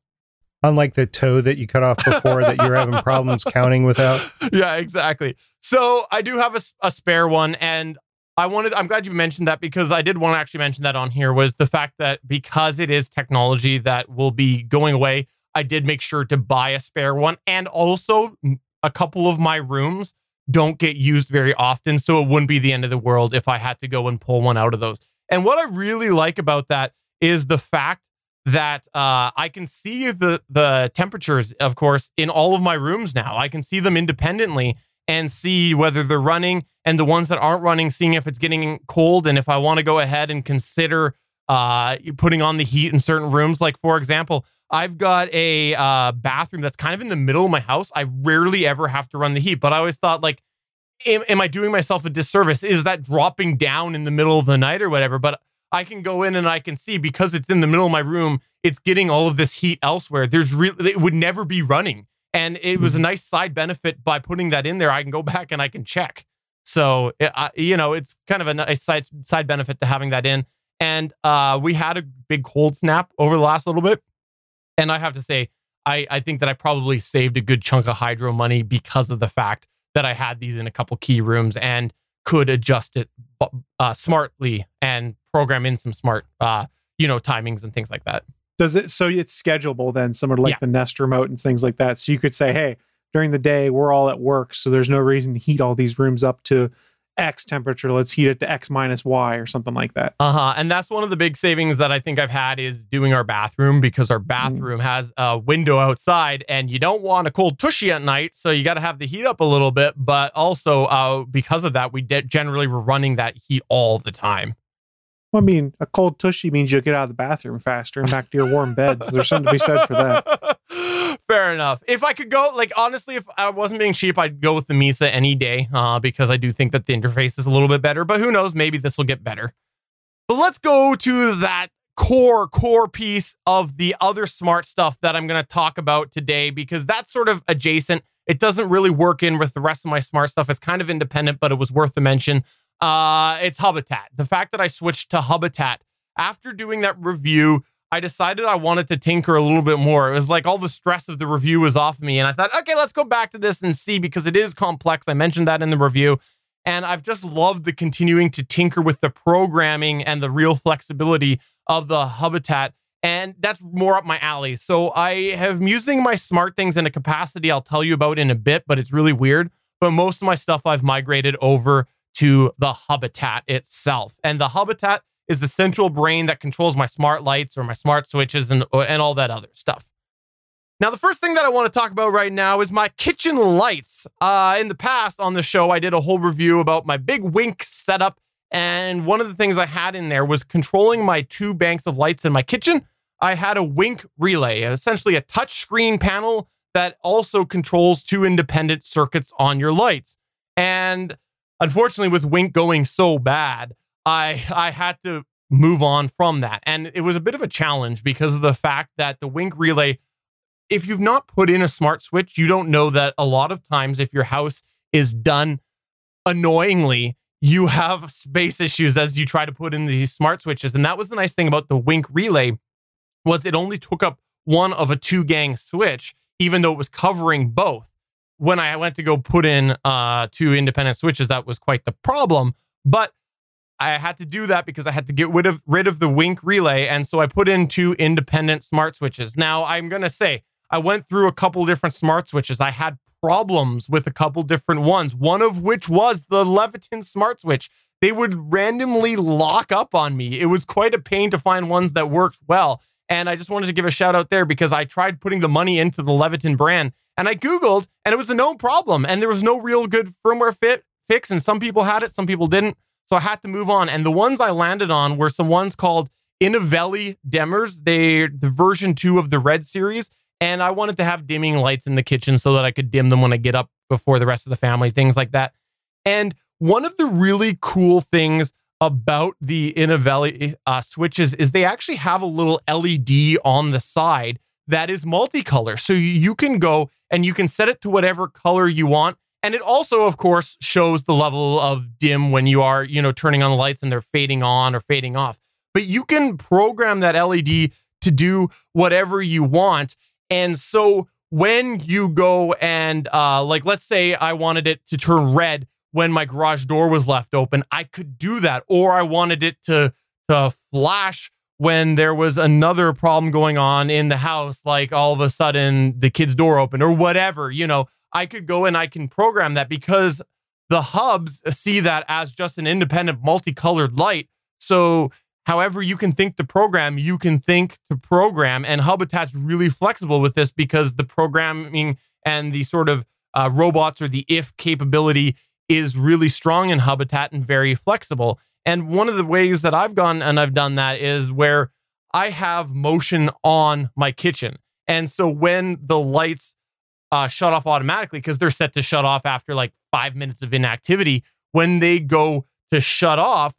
Unlike the toe that you cut off before that you're having problems counting without. Yeah, exactly. So I do have a, a spare one, and I wanted, I'm glad you mentioned that because I did want to actually mention that on here was the fact that because it is technology that will be going away, I did make sure to buy a spare one. And also, a couple of my rooms don't get used very often. So it wouldn't be the end of the world if I had to go and pull one out of those. And what I really like about that is the fact that uh, I can see the the temperatures, of course, in all of my rooms now. I can see them independently and see whether they're running and the ones that aren't running, seeing if it's getting cold and if I want to go ahead and consider uh, putting on the heat in certain rooms. Like, for example, I've got a uh, bathroom that's kind of in the middle of my house. I rarely ever have to run the heat, but I always thought, like, am, am I doing myself a disservice? Is that dropping down in the middle of the night or whatever? But I can go in and I can see because it's in the middle of my room, it's getting all of this heat elsewhere. There's really, it would never be running. And it was a mm-hmm. nice side benefit by putting that in there. I can go back and I can check. So, you know, it's kind of a nice side, side benefit to having that in. And uh, we had a big cold snap over the last little bit. And I have to say, I, I think that I probably saved a good chunk of hydro money because of the fact that I had these in a couple key rooms and could adjust it uh, smartly and program in some smart, uh, you know, timings and things like that. Does it so it's schedulable then, similar to like Yeah. the Nest remote and things like that? So you could say, hey, during the day we're all at work, so there's no reason to heat all these rooms up to X temperature. Let's heat it to X minus Y or something like that. Uh huh. And that's one of the big savings that I think I've had is doing our bathroom because our bathroom has a window outside and you don't want a cold tushy at night. So you got to have the heat up a little bit. But also, uh, because of that, we de- generally were running that heat all the time. Well, I mean, a cold tushy means you'll get out of the bathroom faster and back to your warm bed. So there's something to be said for that. Fair enough. If I could go, like honestly, if I wasn't being cheap, I'd go with the Mysa any day, uh, because I do think that the interface is a little bit better. But who knows? Maybe this will get better. But let's go to that core core piece of the other smart stuff that I'm going to talk about today because that's sort of adjacent. It doesn't really work in with the rest of my smart stuff. It's kind of independent, but it was worth the mention. Uh, it's Hubitat. The fact that I switched to Hubitat after doing that review, I decided I wanted to tinker a little bit more. It was like all the stress of the review was off me. And I thought, okay, let's go back to this and see because it is complex. I mentioned that in the review. And I've just loved the continuing to tinker with the programming and the real flexibility of the Hubitat. And that's more up my alley. So I have using my smart things in a capacity I'll tell you about in a bit, but it's really weird. But most of my stuff I've migrated over to the Hubitat itself. And the Hubitat is the central brain that controls my smart lights or my smart switches and, and all that other stuff. Now, the first thing that I want to talk about right now is my kitchen lights. Uh, in the past on the show, I did a whole review about my big wink setup. And one of the things I had in there was controlling my two banks of lights in my kitchen. I had a wink relay, essentially a touch screen panel that also controls two independent circuits on your lights. And unfortunately, with wink going so bad, I I had to move on from that. And it was a bit of a challenge because of the fact that the wink relay if you've not put in a smart switch, you don't know that a lot of times if your house is done annoyingly, you have space issues as you try to put in these smart switches. And that was the nice thing about the Wink relay was it only took up one of a two gang switch, even though it was covering both. When I went to go put in uh, two independent switches, that was quite the problem. But I had to do that because I had to get rid of rid of the Wink relay, and so I put in two independent smart switches. Now I'm gonna say I went through a couple different smart switches. I had problems with a couple different ones, one of which was the Leviton smart switch. They would randomly lock up on me. It was quite a pain to find ones that worked well. And I just wanted to give a shout out there because I tried putting the money into the Leviton brand and I Googled and it was a no problem. And there was no real good firmware fit fix. And some people had it, some people didn't. So I had to move on. And the ones I landed on were some ones called Inovelli Dimmers. They the version two of the Red series. And I wanted to have dimming lights in the kitchen so that I could dim them when I get up before the rest of the family, things like that. And one of the really cool things about the Inovelli uh, switches is they actually have a little LED on the side that is multicolor. So you can go and you can set it to whatever color you want. And it also, of course, shows the level of dim when you are, you know, turning on the lights and they're fading on or fading off. But you can program that LED to do whatever you want. And so when you go and, uh, like, let's say I wanted it to turn red when my garage door was left open, I could do that. Or I wanted it to, to flash when there was another problem going on in the house, like all of a sudden the kid's door opened or whatever, you know, I could go and I can program that because the hubs see that as just an independent multicolored light. So however you can think to program, you can think to program. And Hubitat's really flexible with this because the programming and the sort of uh, robots or the if capability is really strong in Hubitat and very flexible. And one of the ways that I've gone and I've done that is where I have motion on my kitchen. And so when the lights uh, shut off automatically, because they're set to shut off after like five minutes of inactivity, when they go to shut off,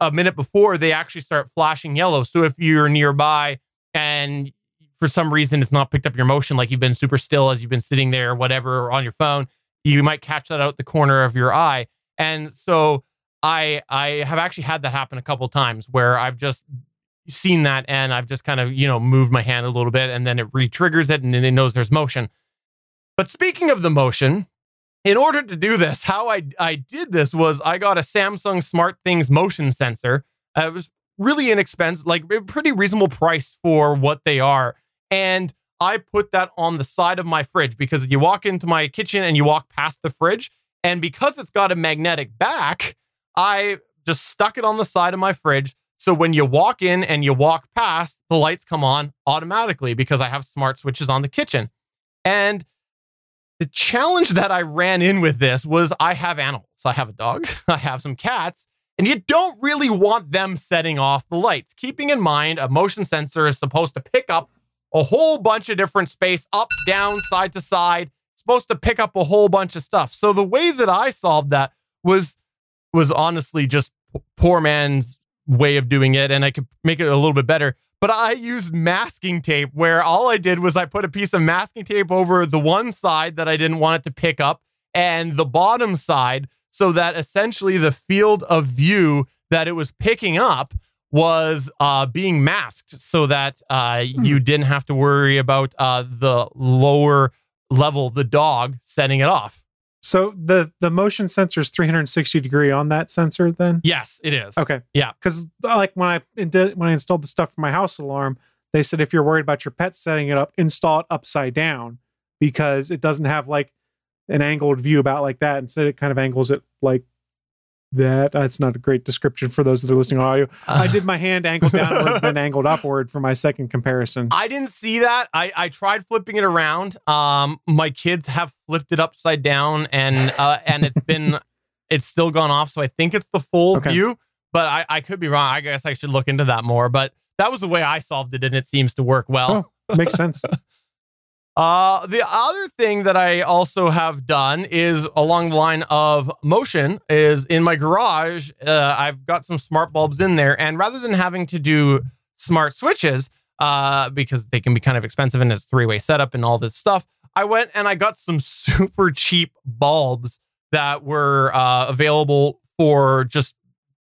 a minute before they actually start flashing yellow. So if you're nearby and for some reason it's not picked up your motion, like you've been super still as you've been sitting there, or whatever, or on your phone, you might catch that out the corner of your eye. And so I I have actually had that happen a couple times where I've just seen that and I've just kind of, you know, moved my hand a little bit and then it re-triggers it and then it knows there's motion. But speaking of the motion, in order to do this, how I I did this was I got a Samsung Smart Things motion sensor. Uh, it was really inexpensive, like a pretty reasonable price for what they are, and I put that on the side of my fridge because you walk into my kitchen and you walk past the fridge, and because it's got a magnetic back, I just stuck it on the side of my fridge. So when you walk in and you walk past, the lights come on automatically because I have smart switches on the kitchen. And the challenge that I ran in with this was I have animals. I have a dog, I have some cats, and you don't really want them setting off the lights. Keeping in mind, a motion sensor is supposed to pick up a whole bunch of different space up, down, side to side, supposed to pick up a whole bunch of stuff. So the way that I solved that was was honestly just poor man's way of doing it and I could make it a little bit better. But I used masking tape where all I did was I put a piece of masking tape over the one side that I didn't want it to pick up and the bottom side so that essentially the field of view that it was picking up was uh, being masked so that uh, hmm. you didn't have to worry about uh, the lower level, the dog setting it off. So the the motion sensor is 360 degree on that sensor then? Yes, it is. Okay. Yeah. Cuz like when I did, when I installed the stuff for my house alarm, they said if you're worried about your pet setting it up, install it upside down because it doesn't have like an angled view about like that. Instead it kind of angles it like that. That's not a great description for those that are listening on audio. Uh, I did my hand angled downward then angled upward for my second comparison. I didn't see that. I, I tried flipping it around. Um, my kids have flipped it upside down and uh, and it's been it's still gone off. So I think it's the full okay. view, but I, I could be wrong. I guess I should look into that more. But that was the way I solved it, and it seems to work well. Oh, makes sense. Uh, the other thing that I also have done is along the line of motion is in my garage. Uh, I've got some smart bulbs in there, and rather than having to do smart switches, uh, because they can be kind of expensive and it's three way setup and all this stuff, I went and I got some super cheap bulbs that were uh, available for just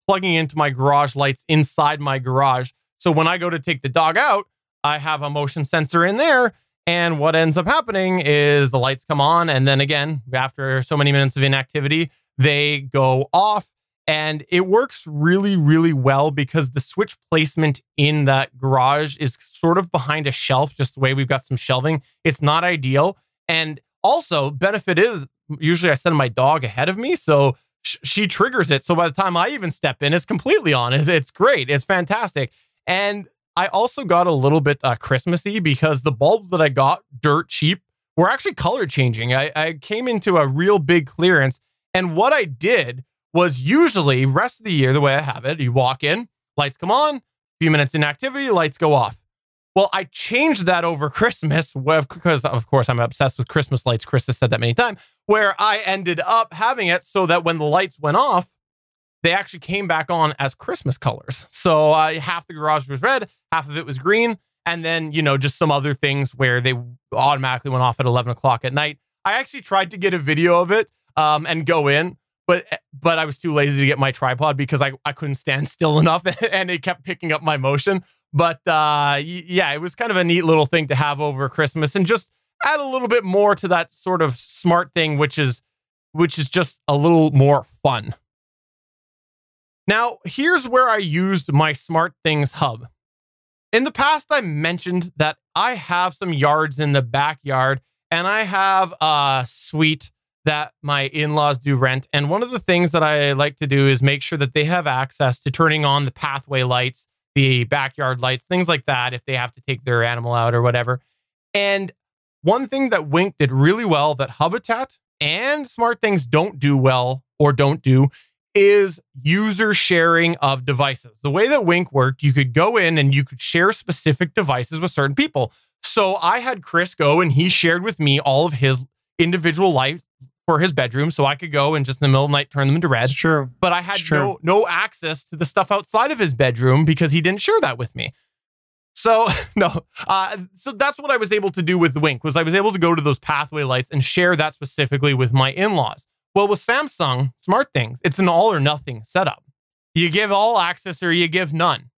plugging into my garage lights inside my garage. So when I go to take the dog out, I have a motion sensor in there and what ends up happening is the lights come on. And then again, after so many minutes of inactivity, they go off. And it works really, really well because the switch placement in that garage is sort of behind a shelf, just the way we've got some shelving. It's not ideal. And also, benefit is usually I send my dog ahead of me. So sh- she triggers it. So by the time I even step in, it's completely on. It's, it's great. It's fantastic. And I also got a little bit uh, Christmassy because the bulbs that I got dirt cheap were actually color changing. I, I came into a real big clearance. And what I did was usually rest of the year, the way I have it, you walk in, lights come on, few minutes in activity, lights go off. Well, I changed that over Christmas because, of course, I'm obsessed with Christmas lights. Chris has said that many times, where I ended up having it so that when the lights went off, they actually came back on as Christmas colors. So uh, half the garage was red, half of it was green, and then you know just some other things where they automatically went off at 11 o'clock at night. I actually tried to get a video of it um, and go in, but but I was too lazy to get my tripod because I, I couldn't stand still enough and it kept picking up my motion. But uh, yeah, it was kind of a neat little thing to have over Christmas and just add a little bit more to that sort of smart thing, which is which is just a little more fun. Now, here's where I used my Smart Things hub. In the past, I mentioned that I have some yards in the backyard and I have a suite that my in laws do rent. And one of the things that I like to do is make sure that they have access to turning on the pathway lights, the backyard lights, things like that, if they have to take their animal out or whatever. And one thing that Wink did really well that Hubitat and Smart Things don't do well or don't do is user sharing of devices. The way that Wink worked, you could go in and you could share specific devices with certain people. So I had Chris go and he shared with me all of his individual life for his bedroom so I could go and just in the middle of the night turn them into red. It's true. But I had no no access to the stuff outside of his bedroom because he didn't share that with me. So no, uh, so that's what I was able to do with Wink was I was able to go to those pathway lights and share that specifically with my in-laws. Well, with Samsung Smart Things, it's an all or nothing setup. You give all access or you give none.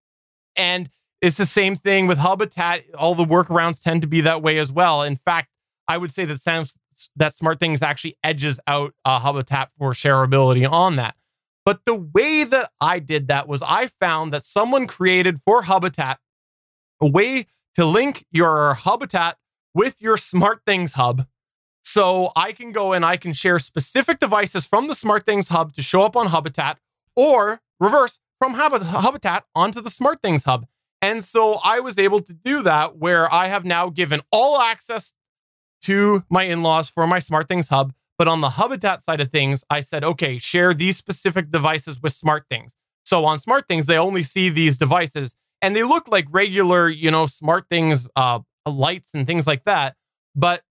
And it's the same thing with Hubitat. All the workarounds tend to be that way as well. In fact, I would say that Sam- that Smart Things actually edges out uh, Hubitat for shareability on that. But the way that I did that was I found that someone created for Hubitat a way to link your Hubitat with your Smart Things hub. So I can go and I can share specific devices from the Smart Things hub to show up on Hubitat or reverse from Hubitat onto the Smart Things hub. And so I was able to do that where I have now given all access to my in laws for my Smart Things hub. But on the Hubitat side of things, I said, okay, share these specific devices with Smart Things. So on Smart Things, they only see these devices and they look like regular, you know, Smart Things uh, lights and things like that. But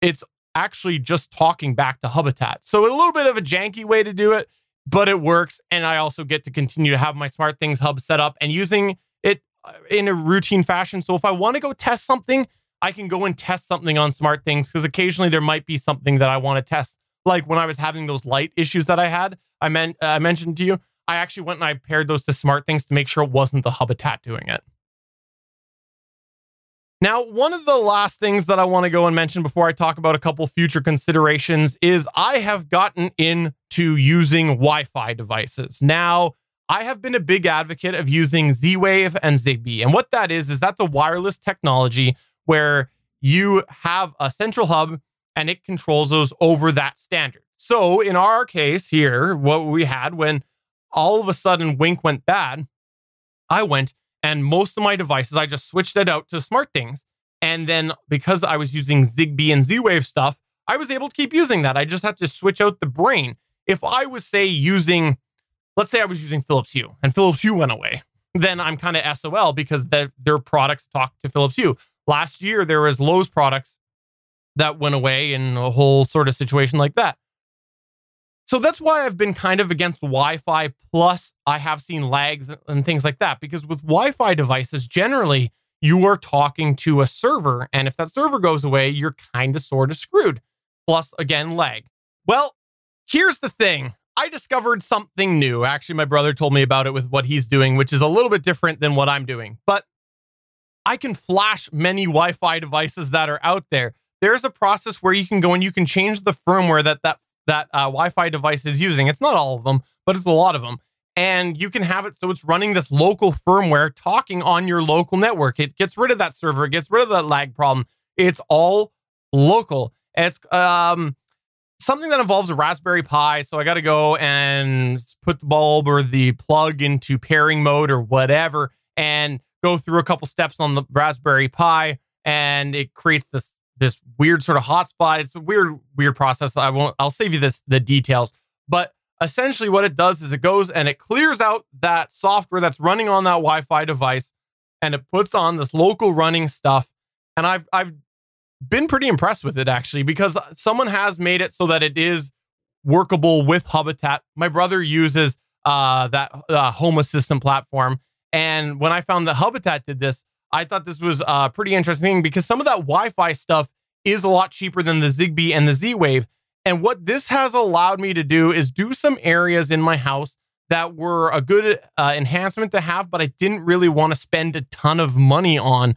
it's actually just talking back to Hubitat. So a little bit of a janky way to do it, but it works. And I also get to continue to have my SmartThings hub set up and using it uh, in a routine fashion. So if I want to go test something, I can go and test something on SmartThings because occasionally there might be something that I want to test. Like when I was having those light issues that I had, I meant uh, I mentioned to you, I actually went and I paired those to SmartThings to make sure it wasn't the Hubitat doing it. Now, one of the last things that I want to go and mention before I talk about a couple future considerations is I have gotten into using Wi Fi devices. Now, I have been a big advocate of using Z Wave and Zigbee. And what that is, is that's a wireless technology where you have a central hub and it controls those over that standard. So in our case here, what we had when all of a sudden Wink went bad, I went and most of my devices, I just switched it out to SmartThings. And then because I was using Zigbee and Z Wave stuff, I was able to keep using that. I just had to switch out the brain. If I was, say, using, let's say I was using Philips Hue and Philips Hue went away, then I'm kind of SOL because their products talk to Philips Hue. Last year, there was Lowe's products that went away in a whole sort of situation like that. So that's why I've been kind of against Wi Fi. Plus, I have seen lags and things like that because with Wi Fi devices, generally, you are talking to a server. And if that server goes away, you're kind of sort of screwed. Plus, again, lag. Well, here's the thing I discovered something new. Actually, my brother told me about it with what he's doing, which is a little bit different than what I'm doing. But I can flash many Wi Fi devices that are out there. There's a process where you can go and you can change the firmware that that, that uh, Wi Fi device is using. It's not all of them, but it's a lot of them. And you can have it so it's running this local firmware talking on your local network. It gets rid of that server, it gets rid of that lag problem. It's all local. It's um, something that involves a Raspberry Pi. So I got to go and put the bulb or the plug into pairing mode or whatever. And go through a couple steps on the Raspberry Pi, and it creates this this weird sort of hotspot. It's a weird weird process. I won't. I'll save you this the details, but essentially what it does is it goes and it clears out that software that's running on that Wi-Fi device, and it puts on this local running stuff. And I've I've been pretty impressed with it actually because someone has made it so that it is workable with Hubitat. My brother uses uh, that uh, Home Assistant platform, and when I found that Hubitat did this, I thought this was uh, pretty interesting thing because some of that Wi Fi stuff is a lot cheaper than the Zigbee and the Z Wave. And what this has allowed me to do is do some areas in my house that were a good uh, enhancement to have, but I didn't really want to spend a ton of money on.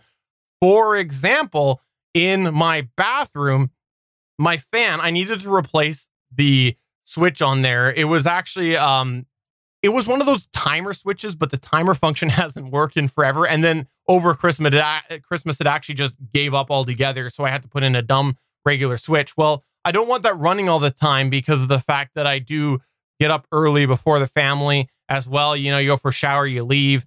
For example, in my bathroom, my fan, I needed to replace the switch on there. It was actually um, it was one of those timer switches, but the timer function hasn't worked in forever. And then over Christmas, it, Christmas, it actually just gave up altogether. So I had to put in a dumb regular switch. Well, I don't want that running all the time because of the fact that I do get up early before the family as well. You know, you go for a shower, you leave,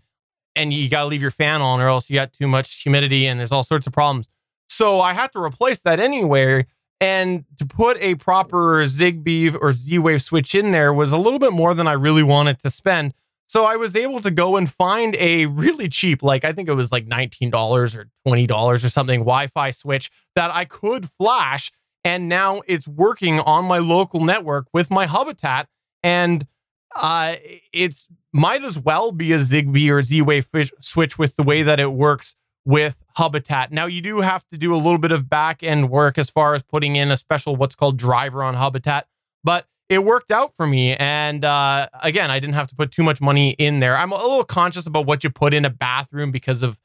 and you got to leave your fan on, or else you got too much humidity and there's all sorts of problems. So I had to replace that anyway. And to put a proper Zigbee or Z Wave switch in there was a little bit more than I really wanted to spend. So I was able to go and find a really cheap, like I think it was like $19 or $20 or something, Wi Fi switch that I could flash. And now it's working on my local network with my Hubitat. And uh, it's might as well be a Zigbee or Z Wave switch with the way that it works with Hubitat. Now, you do have to do a little bit of back end work as far as putting in a special what's called driver on Hubitat, but it worked out for me. And uh, again, I didn't have to put too much money in there. I'm a little conscious about what you put in a bathroom because of,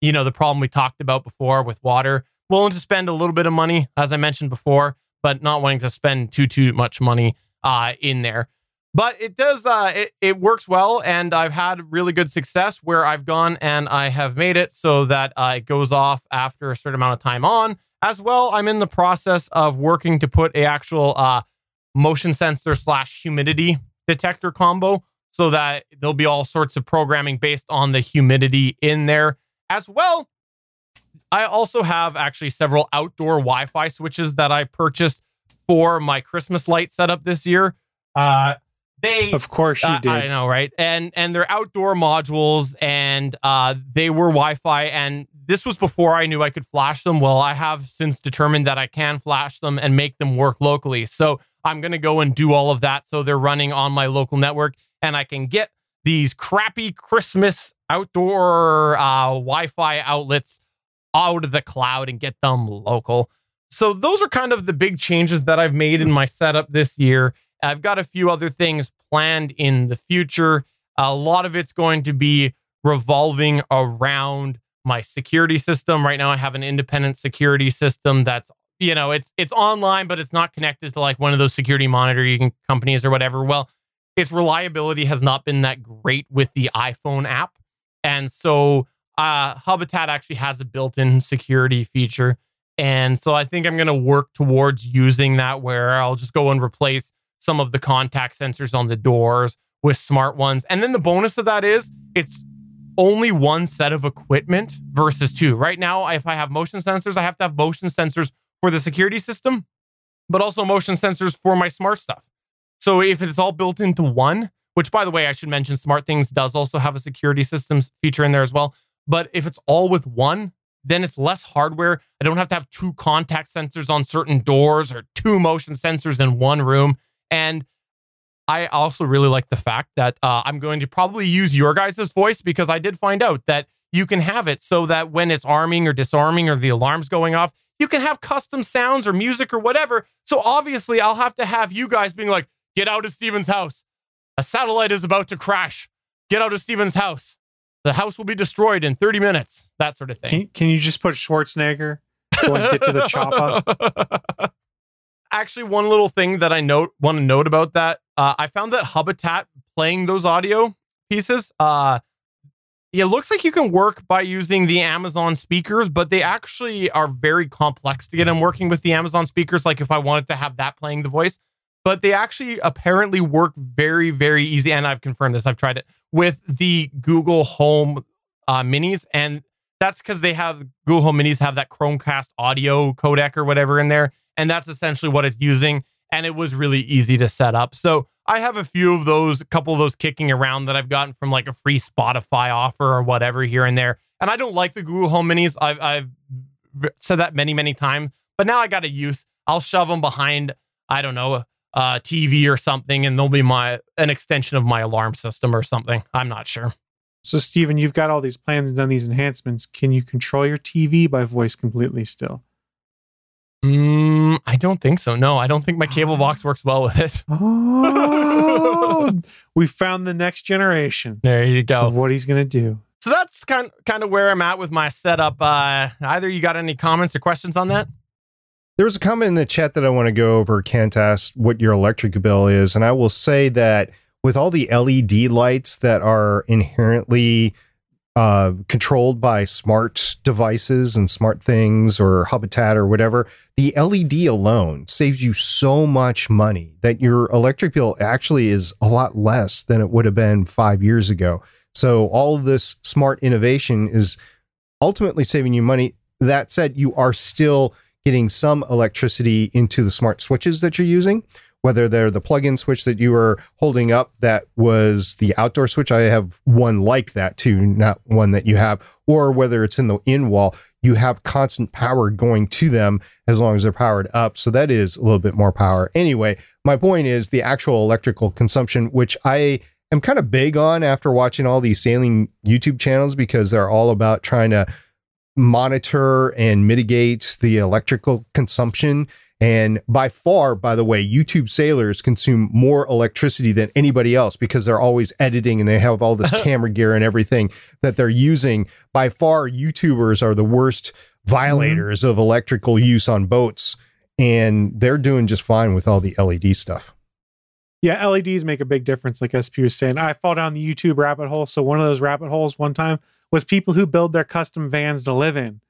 you know, the problem we talked about before with water. Willing to spend a little bit of money, as I mentioned before, but not wanting to spend too too much money uh, in there. But it does uh, it it works well, and I've had really good success where I've gone and I have made it so that uh, it goes off after a certain amount of time on. As well, I'm in the process of working to put a actual uh, motion sensor slash humidity detector combo so that there'll be all sorts of programming based on the humidity in there as well. I also have actually several outdoor Wi Fi switches that I purchased for my Christmas light setup this year. Uh, they, Of course you uh, did. I know, right? And and they're outdoor modules, and uh, they were Wi-Fi. And this was before I knew I could flash them. Well, I have since determined that I can flash them and make them work locally. So I'm gonna go and do all of that. So they're running on my local network, and I can get these crappy Christmas outdoor uh, Wi-Fi outlets out of the cloud and get them local. So those are kind of the big changes that I've made in my setup this year. I've got a few other things planned in the future. A lot of it's going to be revolving around my security system. Right now I have an independent security system that's you know, it's it's online but it's not connected to like one of those security monitoring companies or whatever. Well, its reliability has not been that great with the iPhone app. And so uh Hubitat actually has a built-in security feature. And so I think I'm going to work towards using that where I'll just go and replace some of the contact sensors on the doors with smart ones. And then the bonus of that is it's only one set of equipment versus two. Right now, if I have motion sensors, I have to have motion sensors for the security system, but also motion sensors for my smart stuff. So if it's all built into one, which by the way, I should mention SmartThings does also have a security systems feature in there as well. But if it's all with one, then it's less hardware. I don't have to have two contact sensors on certain doors or two motion sensors in one room. And I also really like the fact that uh, I'm going to probably use your guys' voice because I did find out that you can have it so that when it's arming or disarming or the alarm's going off, you can have custom sounds or music or whatever. So obviously, I'll have to have you guys being like, get out of Stephen's house. A satellite is about to crash. Get out of Stephen's house. The house will be destroyed in 30 minutes. That sort of thing. Can, can you just put Schwarzenegger? Get to the chopper. Actually, one little thing that I note want to note about that, uh, I found that Hubitat playing those audio pieces, uh, it looks like you can work by using the Amazon speakers, but they actually are very complex to get in working with the Amazon speakers. Like if I wanted to have that playing the voice, but they actually apparently work very, very easy. And I've confirmed this. I've tried it with the Google Home uh, Minis, and that's because they have Google Home Minis have that Chromecast audio codec or whatever in there, and that's essentially what it's using. And it was really easy to set up. So I have a few of those, a couple of those kicking around that I've gotten from like a free Spotify offer or whatever here and there. And I don't like the Google Home Minis. I've I've said that many many times, but now I got a use. I'll shove them behind. I don't know uh, TV or something, and they'll be my an extension of my alarm system or something. I'm not sure. So, Stephen, you've got all these plans and done these enhancements. Can you control your TV by voice completely still? Mm, I don't think so. No, I don't think my cable box works well with it. Oh, we found the next generation There you go. of what he's going to do. So that's kind kind of where I'm at with my setup. Uh, either you got any comments or questions on that? There was a comment in the chat that I want to go over. Kent asked what your electric bill is. And I will say that with all the LED lights that are inherently uh, controlled by smart devices and SmartThings or Hubitat or whatever, the LED alone saves you so much money that your electric bill actually is a lot less than it would have been five years ago. So all this smart innovation is ultimately saving you money. That said, you are still getting some electricity into the smart switches that you're using, whether they're the plug-in switch that you were holding up that was the outdoor switch. I have one like that too, not one that you have, or whether it's in the in wall, you have constant power going to them as long as they're powered up. So that is a little bit more power. Anyway, my point is the actual electrical consumption, which I am kind of big on after watching all these sailing YouTube channels because they're all about trying to monitor and mitigate the electrical consumption. And by far, by the way, YouTube sailors consume more electricity than anybody else because they're always editing and they have all this camera gear and everything that they're using. By far, YouTubers are the worst violators of electrical use on boats. and they're doing just fine with all the LED stuff. Yeah, LEDs make a big difference, like SP was saying. I fall down the YouTube rabbit hole. So one of those rabbit holes one time was people who build their custom vans to live in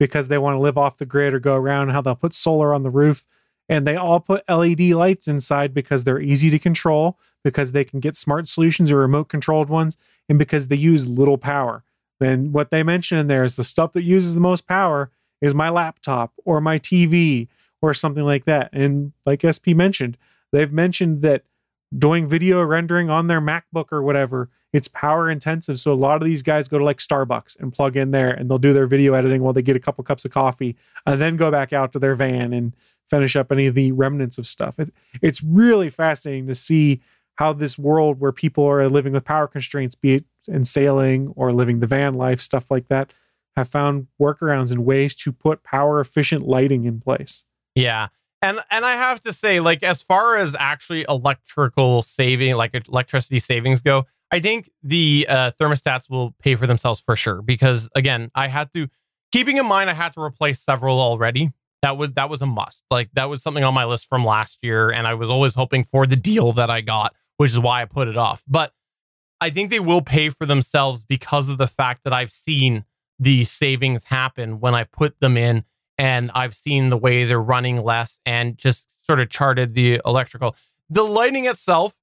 because they want to live off the grid or go around, how they'll put solar on the roof. And they all put LED lights inside because they're easy to control, because they can get smart solutions or remote controlled ones, and because they use little power. And what they mention in there is the stuff that uses the most power is my laptop or my TV or something like that. And like SP mentioned, they've mentioned that doing video rendering on their MacBook or whatever, it's power intensive. So a lot of these guys go to like Starbucks and plug in there and they'll do their video editing while they get a couple cups of coffee and then go back out to their van and finish up any of the remnants of stuff. It, it's really fascinating to see how this world where people are living with power constraints, be it in sailing or living the van life, stuff like that, have found workarounds and ways to put power efficient lighting in place. Yeah. And and I have to say, like, as far as actually electrical saving, like electricity savings go, I think the uh, thermostats will pay for themselves for sure. Because again, I had to keeping in mind I had to replace several already. That was that was a must. Like that was something on my list from last year, and I was always hoping for the deal that I got, which is why I put it off. But I think they will pay for themselves because of the fact that I've seen the savings happen when I've put them in and I've seen the way they're running less and just sort of charted the electrical. The lighting itself,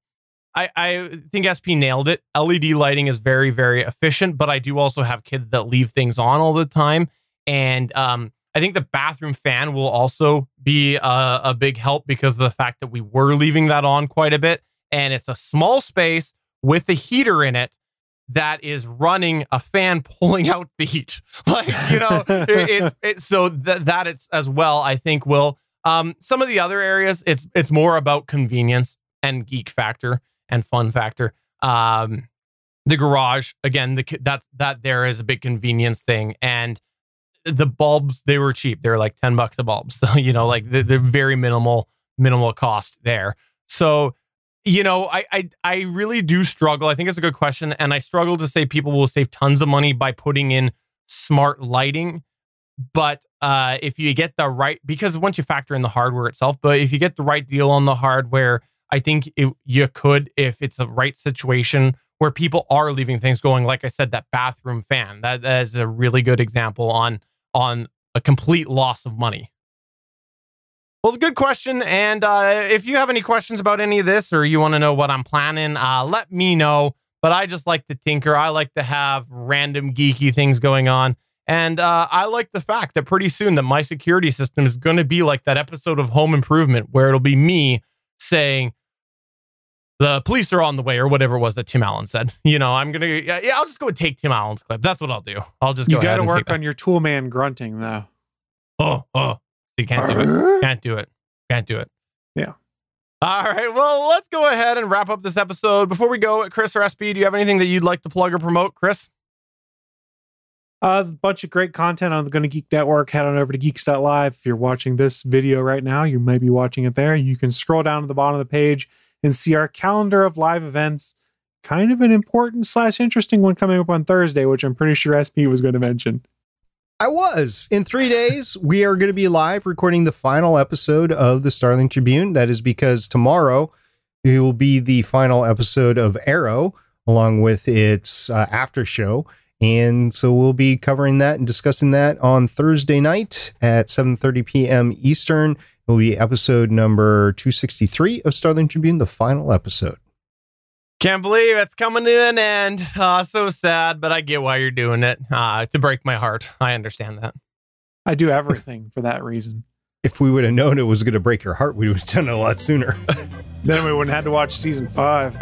I, I think SP nailed it. LED lighting is very, very efficient, but I do also have kids that leave things on all the time. And um, I think the bathroom fan will also be a, a big help because of the fact that we were leaving that on quite a bit. And it's a small space with a heater in it that is running a fan pulling out the heat. Like, you know, it, it, it, so th- that it's as well, I think will. Um, some of the other areas, it's it's more about convenience and geek factor and fun factor. Um, the garage again, the that that there is a big convenience thing, and the bulbs they were cheap. They were like ten bucks a bulb, so you know, like they're, they're very minimal minimal cost there. So you know, I, I I really do struggle. I think it's a good question, and I struggle to say people will save tons of money by putting in smart lighting. But uh, if you get the right, because once you factor in the hardware itself, but if you get the right deal on the hardware, I think it, you could, if it's a right situation where people are leaving things going. Like I said, that bathroom fan that, that is a really good example on on a complete loss of money. Well, good question. And uh, if you have any questions about any of this or you want to know what I'm planning, uh, let me know. But I just like to tinker. I like to have random geeky things going on. And uh, I like the fact that pretty soon that my security system is going to be like that episode of Home Improvement where it'll be me saying, the police are on the way or whatever it was that Tim Allen said. You know, I'm going to, yeah, yeah I'll just go and take Tim Allen's clip. That's what I'll do. I'll just go You got to work on your tool man grunting though. Oh, oh, you can't do it. Can't do it. Can't do it. Yeah. All right. Well, let's go ahead and wrap up this episode. Before we go, Chris or SP, do you have anything that you'd like to plug or promote, Chris? Uh, a bunch of great content on the Gonna Geek Network. Head on over to geeks.live. If you're watching this video right now, you may be watching it there. You can scroll down to the bottom of the page and see our calendar of live events. Kind of an important slash interesting one coming up on Thursday, which I'm pretty sure SP was going to mention. I was. In three days, we are going to be live recording the final episode of the Starling Tribune. That is because tomorrow it will be the final episode of Arrow, along with its uh, after show. And so we'll be covering that and discussing that on Thursday night at 7:30 p.m. Eastern. It will be episode number 263 of Starling Tribune, the final episode. Can't believe it's coming to an end. Uh, so sad, but I get why you're doing it. Uh, to break my heart. I understand that. I do everything for that reason. If we would have known it was going to break your heart, we would have done it a lot sooner. then we wouldn't have had to watch season five.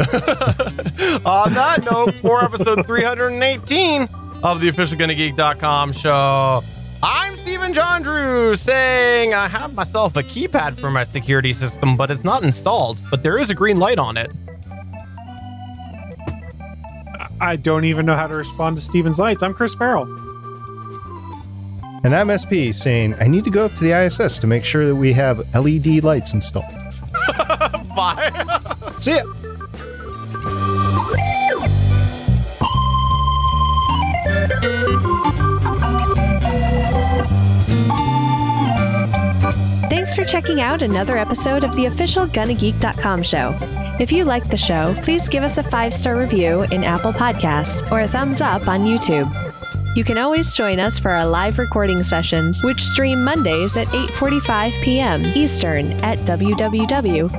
On that note, for episode 318 of the official GonnaGeek.com show, I'm Stephen Jondrew saying I have myself a keypad for my security system, but it's not installed, but there is a green light on it. I don't even know how to respond to Stephen's lights. I'm Chris Ferrell. And I'm SP saying I need to go up to the ISS to make sure that we have LED lights installed. Bye. See ya. Thanks for checking out another episode of the official GonnaGeek.com show. If you like the show, please give us a five star review in Apple Podcasts or a thumbs up on YouTube. You can always join us for our live recording sessions, which stream Mondays at 8:45 p.m. Eastern at www.geeks.live.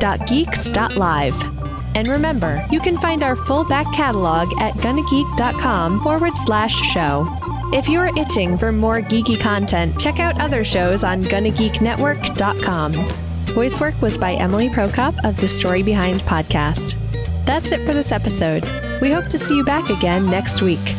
And remember, you can find our full back catalog at gonnageek.com forward slash show. If you're itching for more geeky content, check out other shows on GonnaGeekNetwork.com. Voice work was by Emily Prokop of the Story Behind podcast. That's it for this episode. We hope to see you back again next week.